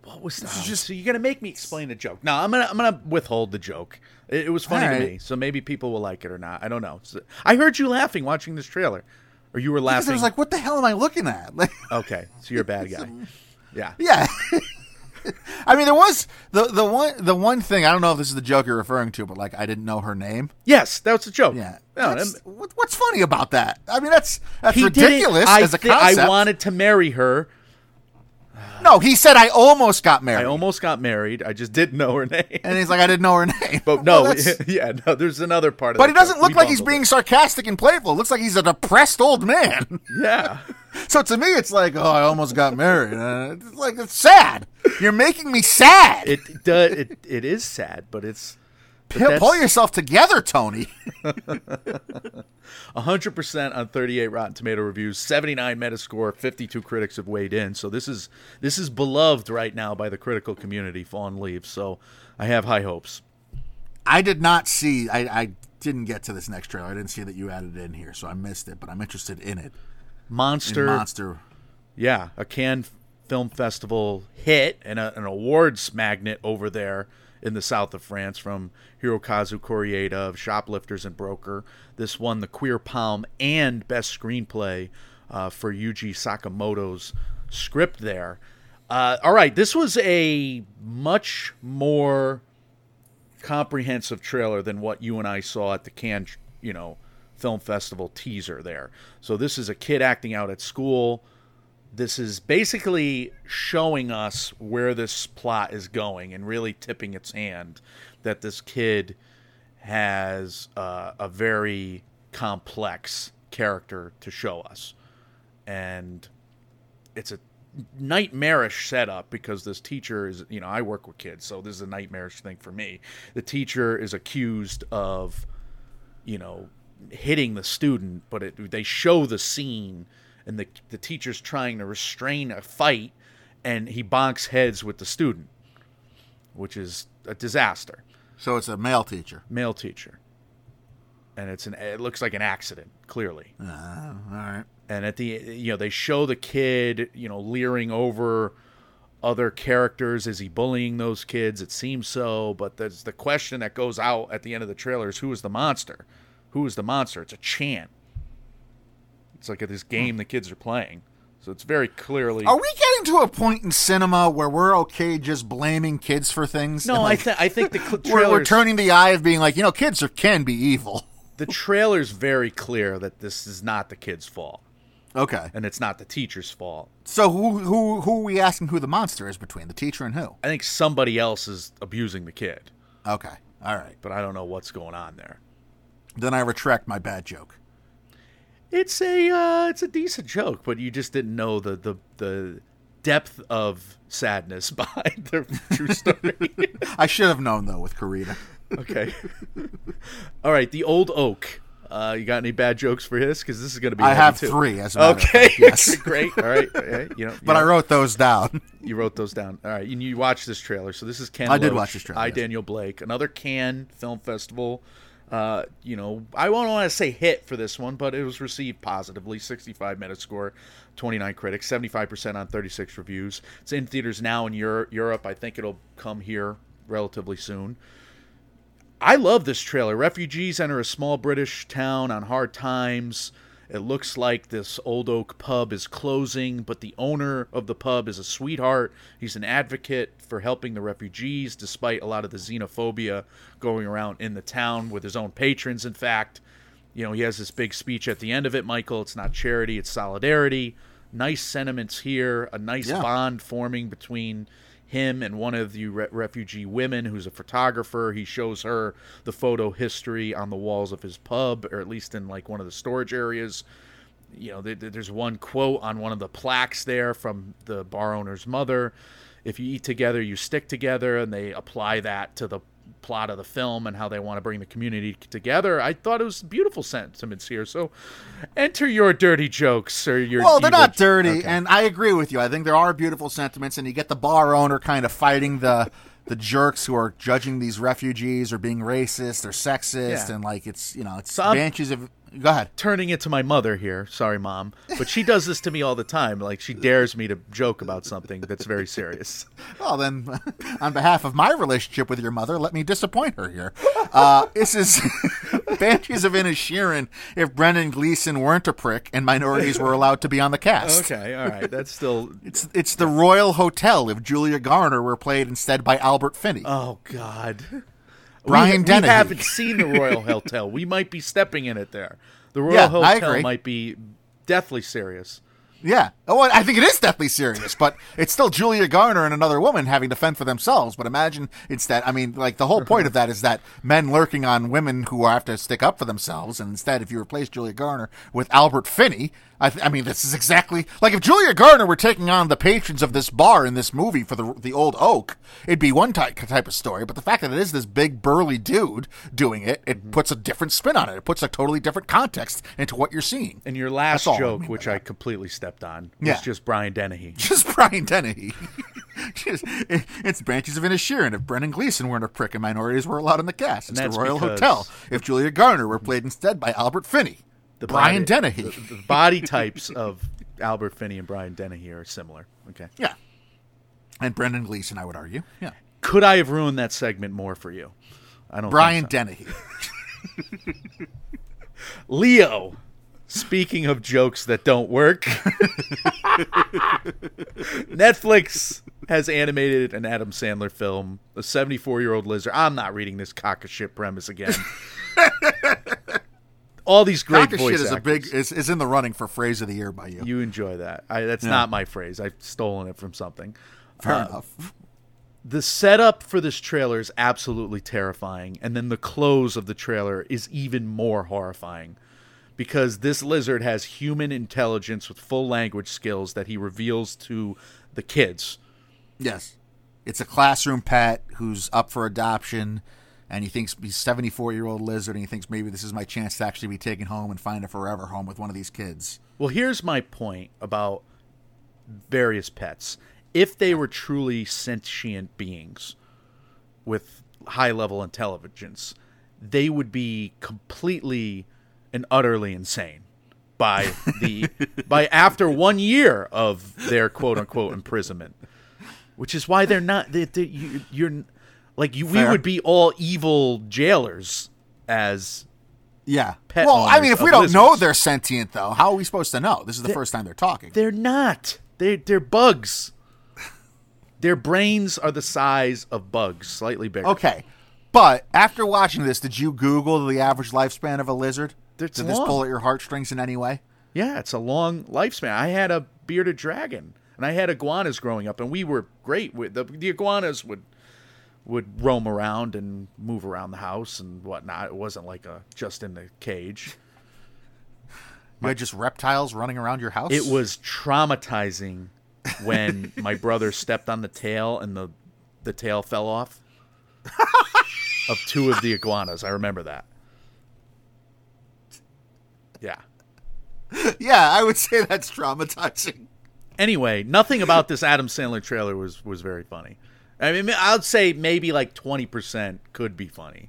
What was that? just so you're gonna make me explain the joke. No, I'm gonna I'm gonna withhold the joke. It, it was funny to me, so maybe people will like it or not. I don't know. So- I heard you laughing watching this trailer, or you were Because I was like, what the hell am I looking at? Like, okay, so you're a bad guy. Yeah. yeah. I mean, there was the the one the one thing. I don't know if this is the joke you're referring to, but like, I didn't know her name. Yes, that was a joke. Yeah. No, what- what's funny about that? I mean, that's that's ridiculous I as a thi- concept. I wanted to marry her. No, he said I almost got married. I almost got married. I just didn't know her name. and he's like, I didn't know her name. But no, Well, yeah, no. There's another part of. It. But he doesn't look like he's being it. sarcastic and playful. It looks like he's a depressed old man. Yeah. so to me, it's like, oh, I almost got married. Uh, it's like it's sad. You're making me sad. It does. It, it is sad, but it's. Pull- yourself together, Tony. 100% on 38 Rotten Tomato reviews, 79 Metascore, 52 critics have weighed in. So this is this is beloved right now by the critical community. Fallen Leaves. So I have high hopes. I did not see. I, I didn't get to this next trailer. I didn't see that you added it in here, so I missed it. But I'm interested in it. In Monster, Monster. yeah, a Cannes Film Festival hit and a, an awards magnet over there in the south of France from Hirokazu Koreeda of Shoplifters and Broker. This won the Queer Palm and Best Screenplay uh, for Yuji Sakamoto's script there. Uh, all right, this was a much more comprehensive trailer than what you and I saw at the Cannes, you know, film festival teaser there. So this is a kid acting out at school. This is basically showing us where this plot is going and really tipping its hand that this kid has uh, a very complex character to show us. And it's a nightmarish setup because this teacher is, you know, I work with kids, so this is a nightmarish thing for me. The teacher is accused of, you know, hitting the student, but it, they show the scene and the the teacher's trying to restrain a fight and he bonks heads with the student, which is a disaster. So it's a male teacher. Male teacher. And it's an it looks like an accident, clearly. Uh, all right. and at the you know they show the kid you know leering over other characters is he bullying those kids it seems so but there's the question that goes out at the end of the trailer is who is the monster who is the monster it's a chant it's like at this game the kids are playing so it's very clearly Are we getting to a point in cinema where we're okay just blaming kids for things? no I, th- I think the cl- we're, we're turning the eye of being like, you know, kids are, can be evil. the trailer's very clear that this is not the kid's fault Okay. and it's not the teacher's fault So who who who are we asking who the monster is between the teacher and who? I think somebody else is abusing the kid Okay. All right. but I don't know what's going on there Then I retract my bad joke. It's a uh, it's a decent joke, but you just didn't know the the, the depth of sadness behind the true story. I should have known though with Koreeda. okay. All right, the old oak. Uh, you got any bad jokes for this? Because this is going to be. I have too. three as a matter of Okay. yes. Great. All right. All right. You know, But you I wrote those down. you wrote those down. All right. And you watched this trailer. So this is Ken. I did watch this trailer, I yes. Daniel Blake. Another Cannes Film Festival. Uh, you know, I won't want to say hit for this one, but it was received positively. 65 Metascore, 29 critics, 75% on 36 reviews. It's in theaters now in Euro- Europe. I think it'll come here relatively soon. I love this trailer. Refugees enter a small British town on hard times. It looks like this Old Oak pub is closing, but the owner of the pub is a sweetheart. He's an advocate for helping the refugees, despite a lot of the xenophobia going around in the town with his own patrons, in fact. You know, he has this big speech at the end of it, Michael. It's not charity, it's solidarity. Nice sentiments here, a nice Yeah. bond forming between him and one of the re- refugee women who's a photographer. He shows her the photo history on the walls of his pub, or at least in like one of the storage areas. You know, there, there's one quote on one of the plaques there from the bar owner's mother. If you eat together, you stick together, and they apply that to the plot of the film and how they want to bring the community together. I thought it was beautiful sentiments here. So, enter your dirty jokes or your Well, they're not dirty, Okay. and I agree with you. I think there are beautiful sentiments, and you get the bar owner kind of fighting the the jerks who are judging these refugees or being racist or sexist, Yeah. and like it's you know it's So banshees of. Go ahead. turning it to my mother here. Sorry, mom, but she does this to me all the time. Like she dares me to joke about something that's very serious. Well, then, on behalf of my relationship with your mother, let me disappoint her here. Uh, this is Banshees of Inisherin if Brendan Gleeson weren't a prick and minorities were allowed to be on the cast. Okay, all right, that's still. It's it's the Royal Hotel if Julia Garner were played instead by Albert Finney. Oh God, Brian we, Dennehy. We haven't seen the Royal Hotel. We might be stepping in it there. The Royal Yeah, Hotel might be deathly serious. Yeah. Oh, I think it is deathly serious, but it's still Julia Garner and another woman having to fend for themselves. But imagine instead, I mean, like the whole uh-huh. point of that is that men lurking on women who have to stick up for themselves. And instead, if you replace Julia Garner with Albert Finney, I, th- I mean, this is exactly like if Julia Garner were taking on the patrons of this bar in this movie for the the Old Oak, it'd be one type type of story. But the fact that it is this big burly dude doing it, it mm-hmm. puts a different spin on it. It puts a totally different context into what you're seeing. And your last all I joke, mean which. I completely stepped on, was Yeah. just Brian Dennehy. just Brian Dennehy. Just- it- it's Banshees of Inisherin. If Brendan Gleeson weren't a prick and minorities were allowed in the cast, it's the Royal because- Hotel. If Julia Garner were played instead by Albert Finney, The Brian body- Dennehy. The, the body types of Albert Finney and Brian Dennehy are similar. Okay. yeah, and Brendan Gleeson, I would argue. Yeah, Could I have ruined that segment more for you? I don't. Brian so. Dennehy. Leo. Speaking of jokes that don't work, Netflix has animated an Adam Sandler film, a 74 year old lizard. I'm not reading this cock of shit premise again. All these great Cock voice shit is a big is, is in the running for phrase of the year by you. You enjoy that. I, that's not my phrase. I've stolen it from something. Fair Uh, enough. the setup for this trailer is absolutely terrifying and then the close of the trailer is even more horrifying because this lizard has human intelligence with full language skills that he reveals to the kids. Yes. It's a classroom pet who's up for adoption, and he thinks he's 74 year old lizard, and he thinks maybe this is my chance to actually be taken home and find a forever home with one of these kids. Well, here's my point about various pets. If they were truly sentient beings with high level intelligence, they would be completely and utterly insane by the by after one year of their quote unquote imprisonment, which is why they're not. They, they, you, you're like you, we would be all evil jailers as Yeah. Well, I mean, if we don't know they're sentient, though, how are we supposed to know? This is the first time they're talking. They're not. They they're bugs. Their brains are the size of bugs, slightly bigger. Okay. But after watching this, did you Google the average lifespan of a lizard? It's did this long. pull at your heartstrings in any way? Yeah, it's a long lifespan. I had a bearded dragon, and I had iguanas growing up, and we were great. With the, the iguanas would would roam around and move around the house and whatnot. It wasn't like a just in the cage. You had just reptiles running around your house? It was traumatizing when my brother stepped on the tail and the the tail fell off of two of the iguanas. I remember that. Yeah. Yeah, I would say that's traumatizing. Anyway, nothing about this Adam Sandler trailer was was very funny. I mean, I'd say maybe like twenty percent could be funny,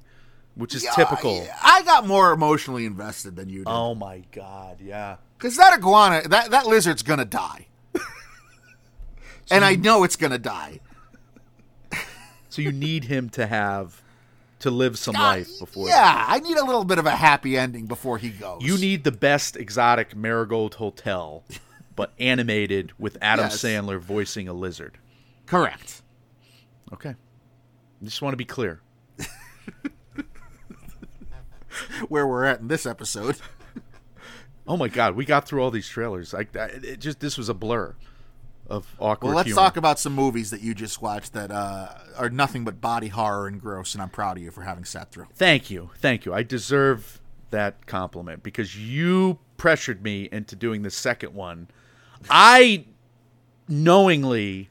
which is typical. I got more emotionally invested than you did. Oh my god, yeah. Because that iguana, that, that lizard's going to die. and I know it's going to die. So you need him to have to live some life before. Yeah, I need a little bit of a happy ending before he goes. You need the best exotic marigold hotel, but animated with Adam Yes. Sandler voicing a lizard. Correct. Okay. Just want to be clear. Where we're at in this episode. Oh my god, we got through all these trailers. Like I- it just this was a blur of awkward. Well, let's humor. talk about some movies that you just watched that uh, are nothing but body horror and gross, and I'm proud of you for having sat through. Thank you, thank you. I deserve that compliment because you pressured me into doing the second one. I knowingly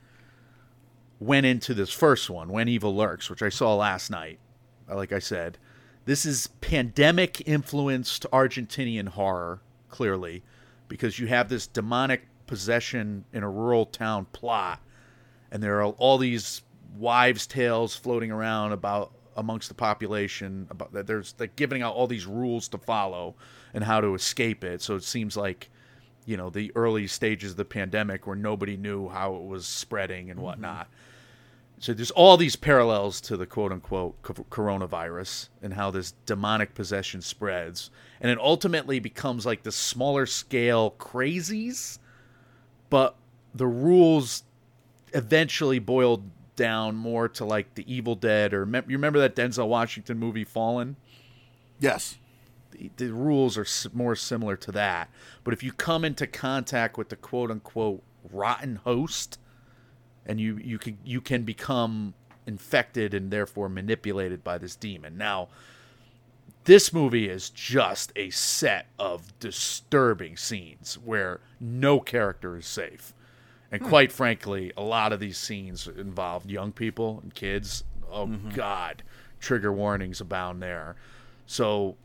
went into this first one, When Evil Lurks, which I saw last night. Like I said, this is pandemic influenced Argentinian horror, clearly, because you have this demonic possession in a rural town plot, and there are all these wives' tales floating around about amongst the population about that there's like giving out all these rules to follow and how to escape it. So it seems like you know the early stages of the pandemic where nobody knew how it was spreading and mm-hmm. whatnot. So there's all these parallels to the quote unquote coronavirus and how this demonic possession spreads. And it ultimately becomes like the smaller scale crazies, but the rules eventually boiled down more to like the Evil Dead or you remember that Denzel Washington movie Fallen? Yes. The, rules are more similar to that. But if you come into contact with the quote unquote rotten host, and you you can you can become infected and therefore manipulated by this demon. Now, this movie is just a set of disturbing scenes where no character is safe. And hmm. quite frankly, a lot of these scenes involve young people and kids. Oh mm-hmm. God, trigger warnings abound there. So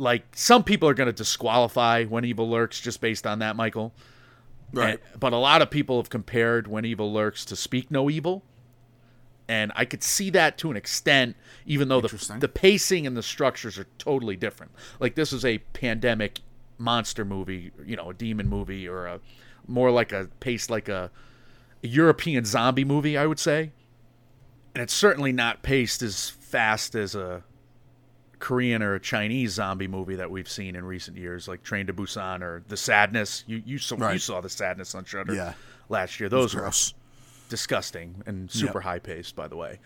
like some people are going to disqualify when evil lurks just based on that michael. Right. And- but a lot of people have compared when evil lurks to speak no evil. And i could see that to an extent even though the, the pacing and the structures are totally different. Like this is a pandemic monster movie you know a demon movie or a more like a pace like a, a european zombie movie i would say. And it's certainly not paced as fast as a Korean or a Chinese zombie movie that we've seen in recent years, like Train to Busan or The Sadness. You you saw you saw The Sadness on Shudder Yeah. last year. Those were disgusting and super Yep. high paced, by the way.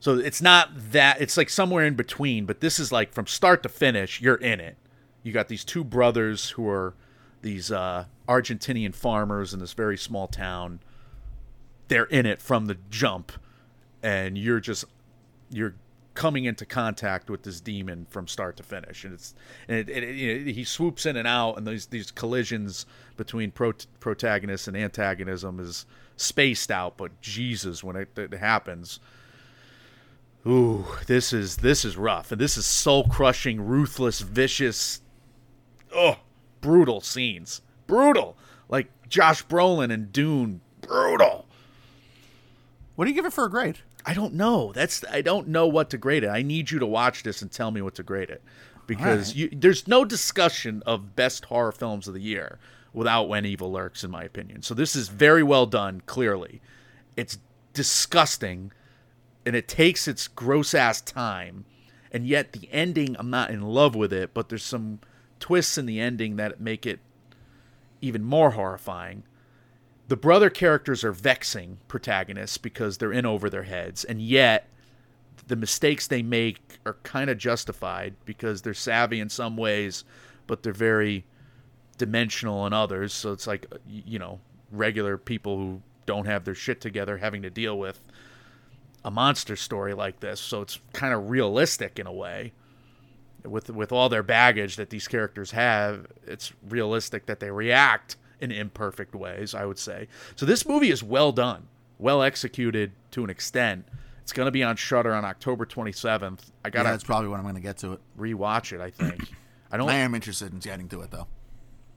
So it's not that it's like somewhere in between, but this is like from start to finish, you're in it. You got these two brothers who are these uh, Argentinian farmers in this very small town. They're in it from the jump, and you're just you're coming into contact with this demon from start to finish, and it's and it, it, know, he swoops in and out, and these these collisions between pro- protagonist and antagonism is spaced out. But Jesus, when it, it happens, ooh, this is this is rough, and this is soul crushing, ruthless, vicious, oh, brutal scenes, brutal, like Josh Brolin and Dune, brutal. What do you give it for a grade? I don't know. That's I don't know what to grade it. I need you to watch this and tell me what to grade it, because Alright. you, there's no discussion of best horror films of the year without When Evil Lurks, in my opinion. So this is very well done. Clearly, it's disgusting, and it takes its gross ass time, and yet the ending I'm not in love with it. But there's some twists in the ending that make it even more horrifying the brother characters are vexing protagonists because they're in over their heads and yet the mistakes they make are kind of justified because they're savvy in some ways but they're very dimensional in others. So it's like you know regular people who don't have their shit together having to deal with a monster story like this. So it's kind of realistic in a way. With with all their baggage that these characters have, it's realistic that they react in imperfect ways, I would say. So this movie is well done, well executed to an extent. It's going to be on Shudder on October 27th. I got Yeah, that's probably when I'm going to get to it. rewatch it, I think. I don't I am interested in getting to it though.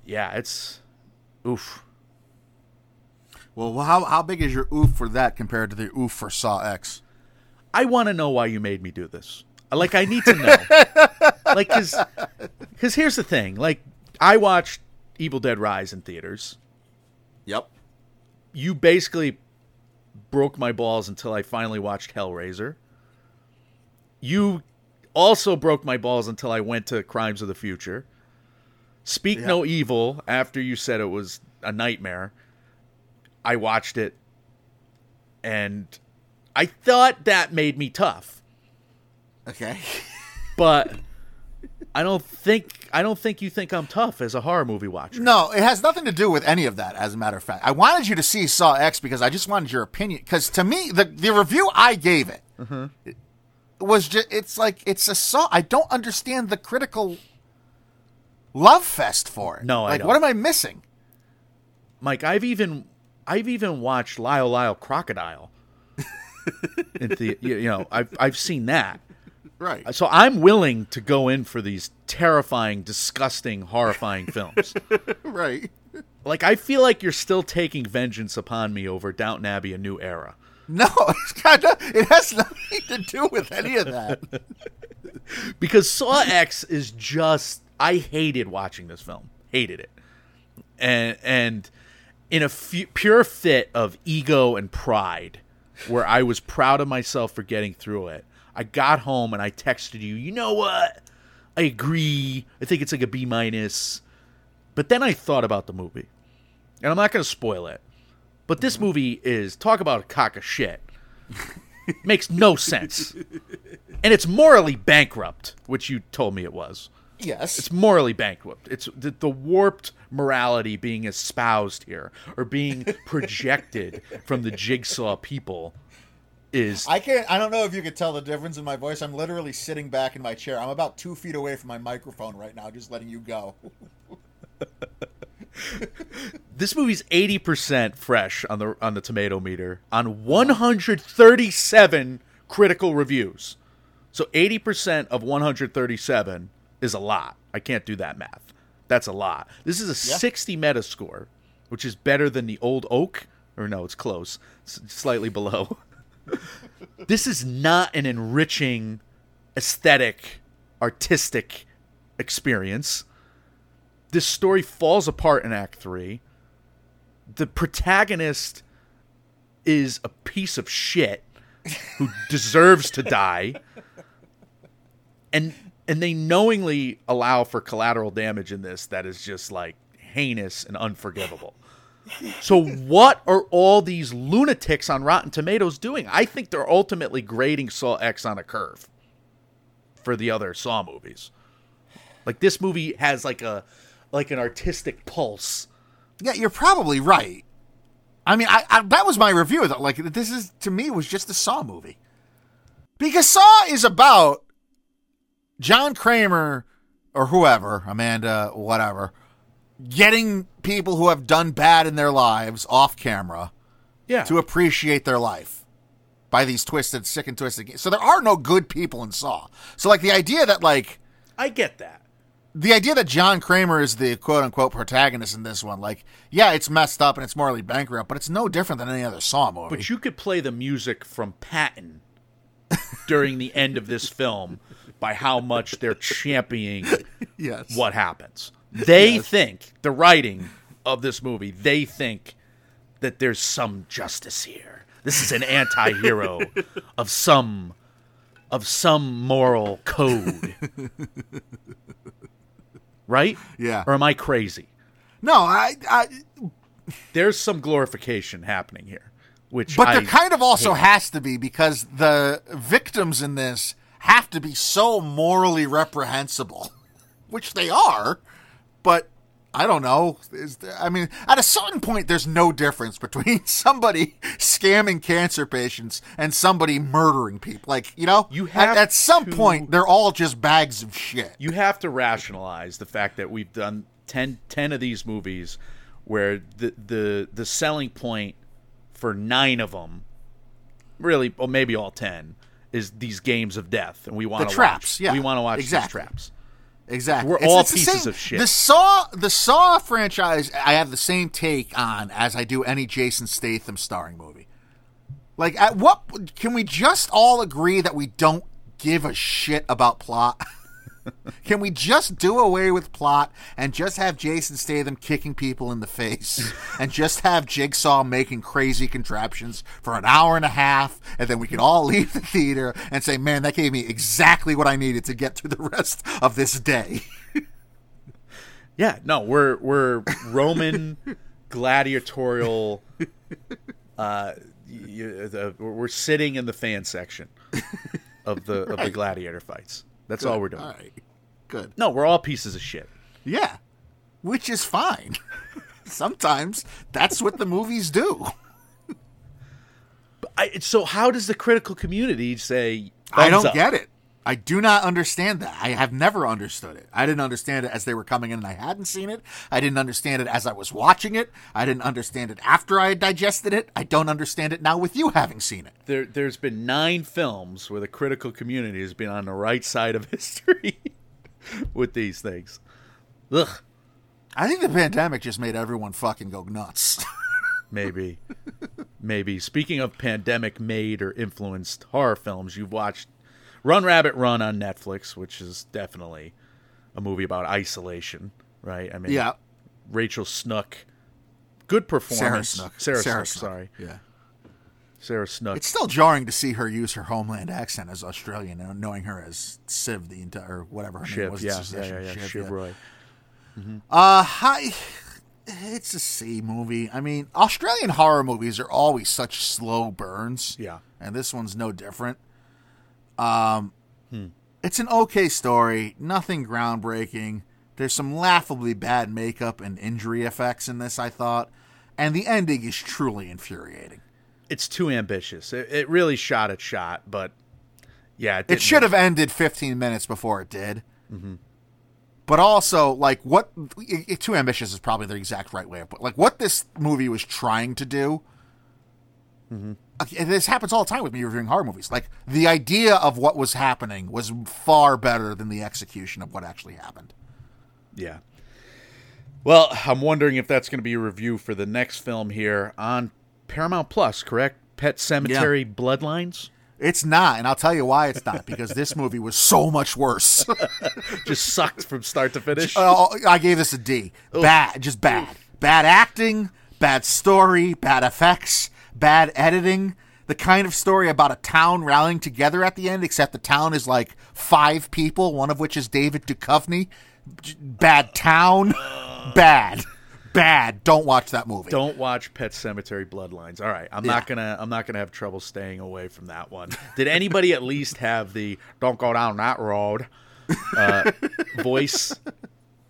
Yeah, it's oof. Well, how how big is your oof for that compared to the oof for Saw X? I want to know why you made me do this. Like I need to know. like cuz here's the thing. Like I watched Evil Dead Rise in theaters. Yep. you basically broke my balls until I finally watched Hellraiser. You also broke my balls until I went to Crimes of the Future. Speak Yeah. No Evil after you said it was a nightmare. I watched it and I thought that made me tough. Okay. But I don't think I don't think you think I'm tough as a horror movie watcher. No, it has nothing to do with any of that. As a matter of fact, I wanted you to see Saw X because I just wanted your opinion. Because to me, the the review I gave it, Mm-hmm. it was just it's like it's a Saw. I don't understand the critical love fest for it. No, I like don't. what am I missing? Mike, I've even I've even watched Lyle Lyle Crocodile. in the, you you know, I've I've seen that. Right. So I'm willing to go in for these terrifying, disgusting, horrifying films. right. Like I feel like you're still taking vengeance upon me over Downton Abbey: A New Era. No, it's kind of. It has nothing to do with any of that. because Saw X is just I hated watching this film. Hated it. And and in a pure fit of ego and pride where I was proud of myself for getting through it. I got home and I texted you, "You know what? I agree. I think it's like a B minus." But then I thought about the movie. And I'm not going to spoil it. But this movie is talk about a cock of shit. Makes no sense. And it's morally bankrupt, which you told me it was. Yes. It's morally bankrupt. It's the, the warped morality being espoused here or being projected from the jigsaw people is I can't. I don't know if you could tell the difference in my voice. I'm literally sitting back in my chair. I'm about two feet away from my microphone right now, just letting you go. this movie's 80% fresh on the on the tomato meter on 137 critical reviews. So 80% of 137 is a lot. I can't do that math. That's a lot. This is a 60 Metascore, which is better than the old oak or no, it's close. It's slightly below. this is not an enriching aesthetic artistic experience. This story falls apart in act 3 the protagonist is a piece of shit who deserves to die. And and they knowingly allow for collateral damage in this that is just like heinous and unforgivable so what are all these lunatics on Rotten Tomatoes doing? I think they're ultimately grading Saw X on a curve for the other Saw movies. Like this movie has like a like an artistic pulse. Yeah, you're probably right. I mean, I, I that was my review. Though. Like, this is to me was just a Saw movie. Because Saw is about John Kramer or whoever, Amanda, whatever, getting people who have done bad in their lives off camera Yeah. to appreciate their life by these twisted, sick and twisted games. So there are no good people in Saw. So like the idea that like I get that. the idea that John Kramer is the quote unquote protagonist in this one, like, yeah, it's messed up and it's morally bankrupt, but it's no different than any other Saw movie. But you could play the music from Patton during the end of this film by how much they're championing yes. what happens. They think the writing of this movie, they think that there's some justice here. This is an anti-hero of some of some moral code. right? Yeah. Or am I crazy? No, I, I There's some glorification happening here, which but I there kind of also hate. has to be because the victims in this have to be so morally reprehensible, which they are. But I don't know. Is there, I mean, at a certain point, there's no difference between somebody scamming cancer patients and somebody murdering people. Like you know, You at- have at, some to- point, they're all just bags of shit. you have to rationalize the fact that we've done 10, 10 of these movies where the, the the selling point for nine of them really or maybe all 10 is these games of death and we want The to traps, watch yeah, we want to watch exactly. these traps Exactly. We're all pieces same- of shit. The Saw, the Saw franchise, I have the same take on as I do any Jason Statham starring movie. Like, at what can we just all agree that we don't give a shit about plot? can we just do away with plot and just have Jason Statham kicking people in the face and just have Jigsaw making crazy contraptions for an hour and a half and then we can all leave the theater and say, man, that gave me exactly what I needed to get through the rest of this day. yeah no we're we're roman gladiatorial uh y- the, we're sitting in the fan section of the of the gladiator fights that's all we're doing All right. Good. no we're all pieces of shit Yeah. Which is fine. Sometimes that's what the movies do. I, so how does the critical community say I don't up? get it. I do not understand that. I have never understood it. I didn't understand it as they were coming in and I hadn't seen it. I didn't understand it as I was watching it. I didn't understand it after I had digested it. I don't understand it now with you having seen it. there, there's been nine films where the critical community has been on the right side of history with these things. Ugh, I think the pandemic just made everyone fucking go nuts. maybe, maybe. Speaking of pandemic-made or influenced horror films, you've watched Run Rabbit Run on Netflix, which is definitely a movie about isolation, right? I mean, yeah. Rachel Snook, good performance. Sarah. Snook. Sarah, Sarah Snook, Snook. sorry, Yeah. Sarah Snook. It's still jarring to see her use her homeland accent as Australian knowing her as Shiv the entire whatever her name was. yeah, yeah, yeah, yeah, Shiv, Shiv yeah. Roy. Uh, hi. It's a C movie. I mean, Australian horror movies are always such slow burns. Yeah. And this one's no different. Um, hmm. it's an okay story. Nothing groundbreaking. There's some laughably bad makeup and injury effects in this. I thought, and the ending is truly infuriating. It's too ambitious. It, it really shot at shot, but yeah, it, It should have ended 15 minutes before it did. Mm-hmm. But also, like, what it, too ambitious is probably the exact right way of put. Like, what this movie was trying to do. Okay, and this happens all the time with me reviewing horror movies. Like, the idea of what was happening was far better than the execution of what actually happened. Yeah. Well, I'm wondering if that's going to be a review for the next film here on Paramount Plus, correct? Pet Sematary Bloodlines? It's not, and I'll tell you why it's not. Because this movie was so much worse. Just sucked from start to finish. Oh, oh I gave this a D. Bad, just bad. Bad acting, bad story, bad effects, bad editing. The kind of story about a town rallying together at the end, except the town is like five people, one of which is David Duchovny. Bad town, bad, bad. Don't watch that movie. Don't watch Pet Sematary Bloodlines. All right, I'm not gonna. I'm not gonna have trouble staying away from that one. Did anybody at least have the "Don't go down that road" uh, voice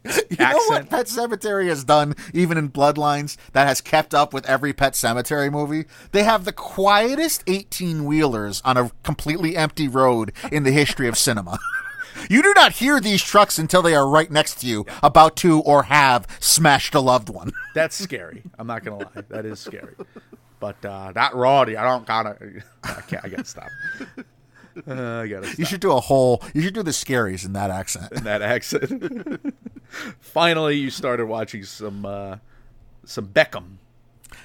You know what. Pet Sematary has done, even in Bloodlines, that has kept up with every Pet Sematary movie? They have the quietest 18 wheelers on a completely empty road in the history of cinema. You do not hear these trucks until they are right next to you, about to or have smashed a loved one. That's scary. I'm not gonna lie. That is scary. But uh, that Roddy, I don't gotta. I can't. I gotta stop. Uh, I gotta stop. You should do a whole. You should do the scaries in that accent. in that accent. Finally, you started watching some uh, some Beckham.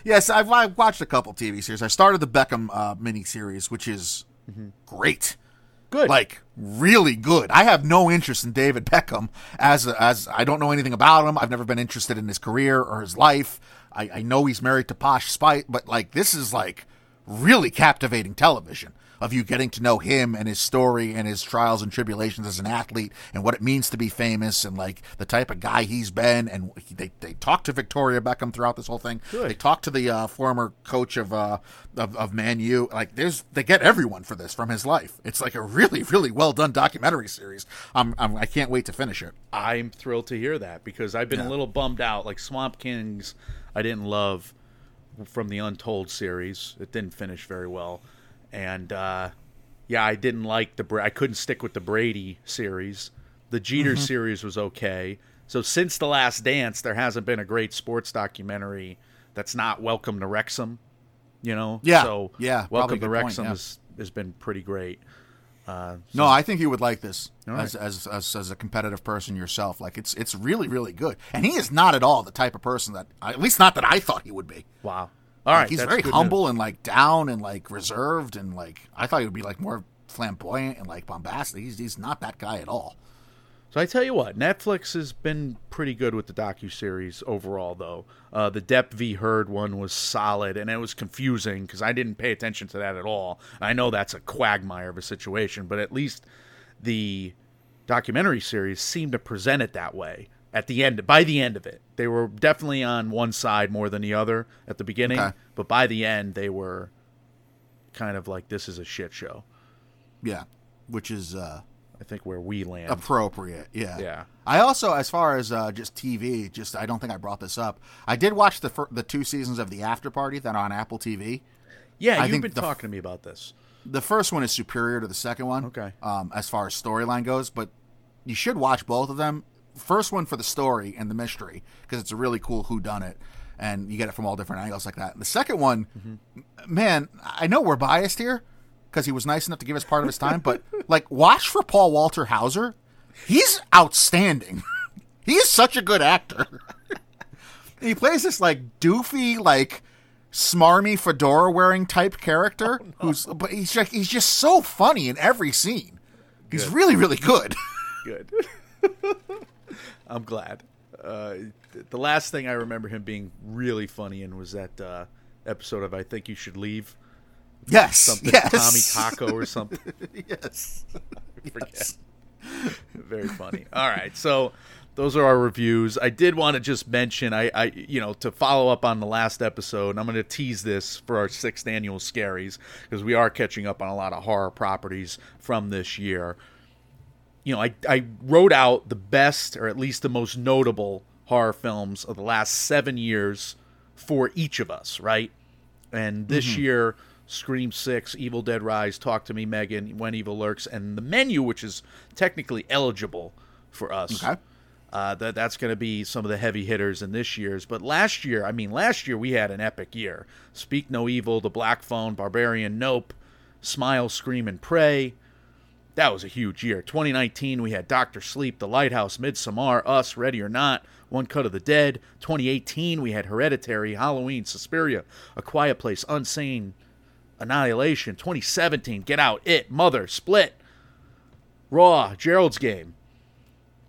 Yes, I've, I've watched a couple TV series. I started the Beckham uh, miniseries, which is great. Good. like really good. I have no interest in David Beckham as as I don't know anything about him. I've never been interested in his career or his life. I, I know he's married to Posh Spice, but like this is like really captivating television of you getting to know him and his story and his trials and tribulations as an athlete and what it means to be famous and like the type of guy he's been and he, they they talk to Victoria Beckham throughout this whole thing. Good. They talk to the uh, former coach of uh of, of Man U. Like there's they get everyone for this from his life. It's like a really really well done documentary series. I'm, I'm I can't wait to finish it. I'm thrilled to hear that because I've been a little bummed out. Like Swamp Kings, I didn't love from the Untold series. It didn't finish very well, and uh, yeah, I didn't like the. I couldn't stick with the Brady series. The Jeter Mm-hmm. series was okay. So since the Last Dance, there hasn't been a great sports documentary that's not Welcome to Wrexham. You know, Yeah. So Yeah, Welcome to good point, yeah. has has been pretty great. Uh, No, I think you would like this All as, as as as a competitive person yourself. Like it's it's really really good. And he is not at all the type of person that at least not that I thought he would be. wow. All right, Like, he's very humble news. and like down and like reserved and like I thought he would be like more flamboyant and like bombastic. He's he's not that guy at all. So I tell you what, Netflix has been pretty good with the docu series overall, though. Uh, the Depp v. Heard one was solid, and it was confusing because I didn't pay attention to that at all. I know that's a quagmire of a situation, but at least the documentary series seemed to present it that way at the end. By the end of it, they were definitely on one side more than the other at the beginning, Okay. but by the end, they were kind of like this is a shit show. Yeah, which is uh I think where we land. appropriate. Yeah. Yeah. I also, as far as uh, just TV, just I don't think I brought this up. I did watch the fir- the two seasons of the After Party that are on Apple TV. yeah, I you've been f- talking to me about this. The first one is superior to the second one. Okay. Um, as far as storyline goes, but you should watch both of them. First one for the story and the mystery because it's a really cool who done it, and you get it from all different angles like that. The second one, Mm-hmm. man, I know we're biased here because he was nice enough to give us part of his time, but like watch for Paul Walter Hauser. He's outstanding. he is such a good actor. he plays this like doofy, like smarmy fedora wearing type character who's but he's just, he's just so funny in every scene. He's really really good. good. I'm glad. Uh, the last thing I remember him being really funny in was that uh, episode of I Think You Should Leave. yes. Something yes. Tommy Taco or something. yes. forget. Very funny. All right, so those are our reviews. I did want to just mention, I, I, you know, to follow up on the last episode, and I'm going to tease this for our sixth annual Scaries because we are catching up on a lot of horror properties from this year. You know, I, I wrote out the best, or at least the most notable horror films of the last seven years for each of us, right? And this year, Scream 6, Evil Dead Rise, Talk to Me, Megan, When Evil Lurks, and The Menu, which is technically eligible for us. Okay. Uh, that that's going to be some of the heavy hitters in this year's. But last year, I mean, last year we had an epic year. Speak No Evil, The Black Phone, Barbarian, Nope, Smile, Scream, and Prey. That was a huge year. 2019, we had Doctor Sleep, The Lighthouse, Midsommar, Us, Ready or Not, One Cut of the Dead. 2018, we had Hereditary, Halloween, Suspiria, A Quiet Place, Unsane, Annihilation. 2017, Get Out, It, Mother, Split, Raw, Gerald's Game.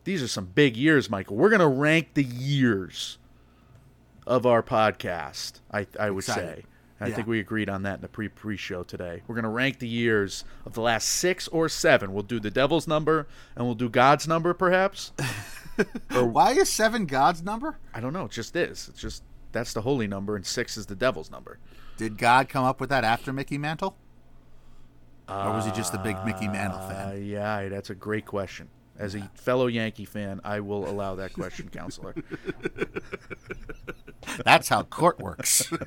These are some big years, Michael. We're going to rank the years of our podcast, I, I would Excited. say. I Yeah. think we agreed on that in the pre pre show today. We're going to rank the years of the last six or seven. We'll do the devil's number and we'll do God's number, perhaps. or, Why is seven God's number? I don't know. It just is. It's just that's the holy number and six is the devil's number. Did God come up with that after Mickey Mantle? or was he just a big Mickey Mantle Uh, fan? yeah, that's a great question. As a fellow Yankee fan, I will allow that question, counselor. That's how court works.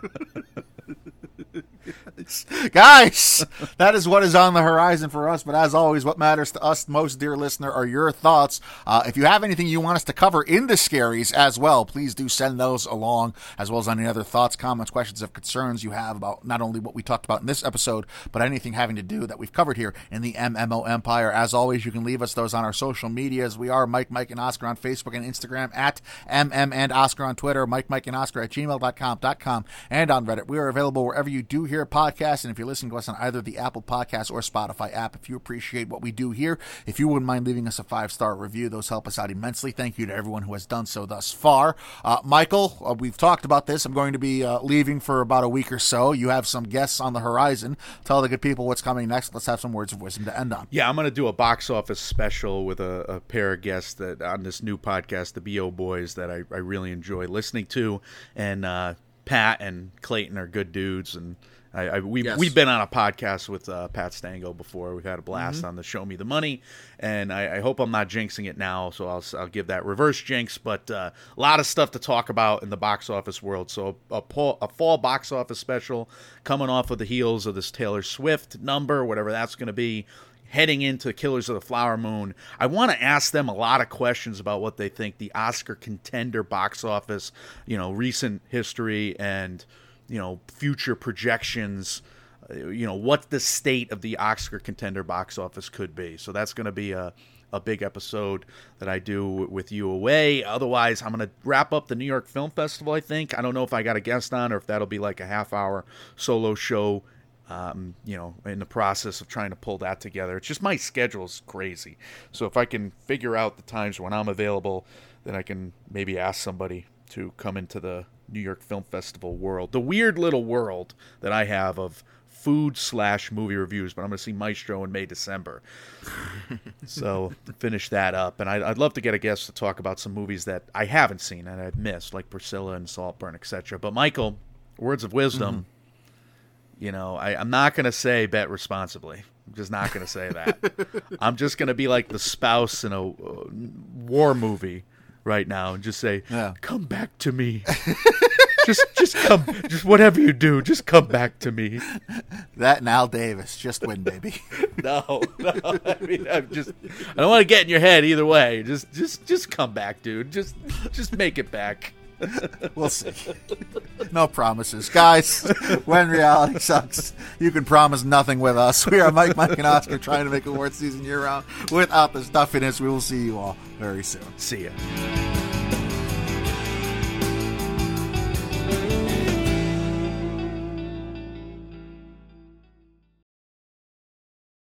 Guys, that is what is on the horizon for us. But as always, what matters to us most, dear listener, are your thoughts. Uh, if you have anything you want us to cover in the scaries as well, please do send those along, as well as any other thoughts, comments, questions, or concerns you have about not only what we talked about in this episode, but anything having to do that we've covered here in the MMO Empire. As always, you can leave us those on our social medias. We are Mike, Mike, and Oscar on Facebook and Instagram, at MM and Oscar on Twitter, Mike, Mike, and Oscar at gmail.com, .com, and on Reddit. We are available wherever you do hear Podcast. And if you're listening to us on either the Apple Podcast or Spotify app, if you appreciate what we do here, if you wouldn't mind leaving us a five star review, those help us out immensely. Thank you to everyone who has done so thus far. Uh, Michael, uh, we've talked about this. I'm going to be uh, leaving for about a week or so. You have some guests on the horizon. Tell the good people what's coming next. Let's have some words of wisdom to end on. Yeah, I'm going to do a box office special with a, a pair of guests that on this new podcast, the BO Boys, that I, I really enjoy listening to. And uh, Pat and Clayton are good dudes. And I, I, we, Yes. we've been on a podcast with uh, Pat Stango before. We've had a blast on the Show Me the Money. And I, I hope I'm not jinxing it now. So I'll, I'll give that reverse jinx. But uh, a lot of stuff to talk about in the box office world. So a, fall- a fall box office special coming off of the heels of this Taylor Swift number, whatever that's going to be heading into Killers of the Flower Moon. I want to ask them a lot of questions about what they think the Oscar contender box office, you know, recent history and, you know, future projections, uh, you know, what the state of the Oscar contender box office could be. So that's going to be a a big episode that I do with you away. Otherwise, I'm going to wrap up the New York Film Festival, I think. I don't know if I got a guest on or if that'll be like a half hour solo show um, you know, in the process of trying to pull that together. It's just my schedule's crazy. So if I can figure out the times when I'm available, then I can maybe ask somebody to come into the New York Film Festival world, the weird little world that I have of food slash movie reviews. But I'm going to see Maestro in May, December. so finish that up, and I'd, I'd love to get a guest to talk about some movies that I haven't seen and I've missed, like Priscilla and Saltburn, etc. But Michael, words of wisdom. You know, I, I'm not going to say bet responsibly. I'm just not going to say that. I'm just going to be like the spouse in a uh, war movie right now and just say, Yeah. "Come back to me." just, just come. Just whatever you do, just come back to me. That and Al Davis. Just win, baby. No, no. I mean, I'm just. I don't want to get in your head either way. Just, just, just come back, dude. Just, just make it back. We'll see. No promises. Guys, when reality sucks, you can promise nothing with us. We are Mike, Mike, and Oscar trying to make award season year round without the stuffiness. We will see you all very soon. See ya.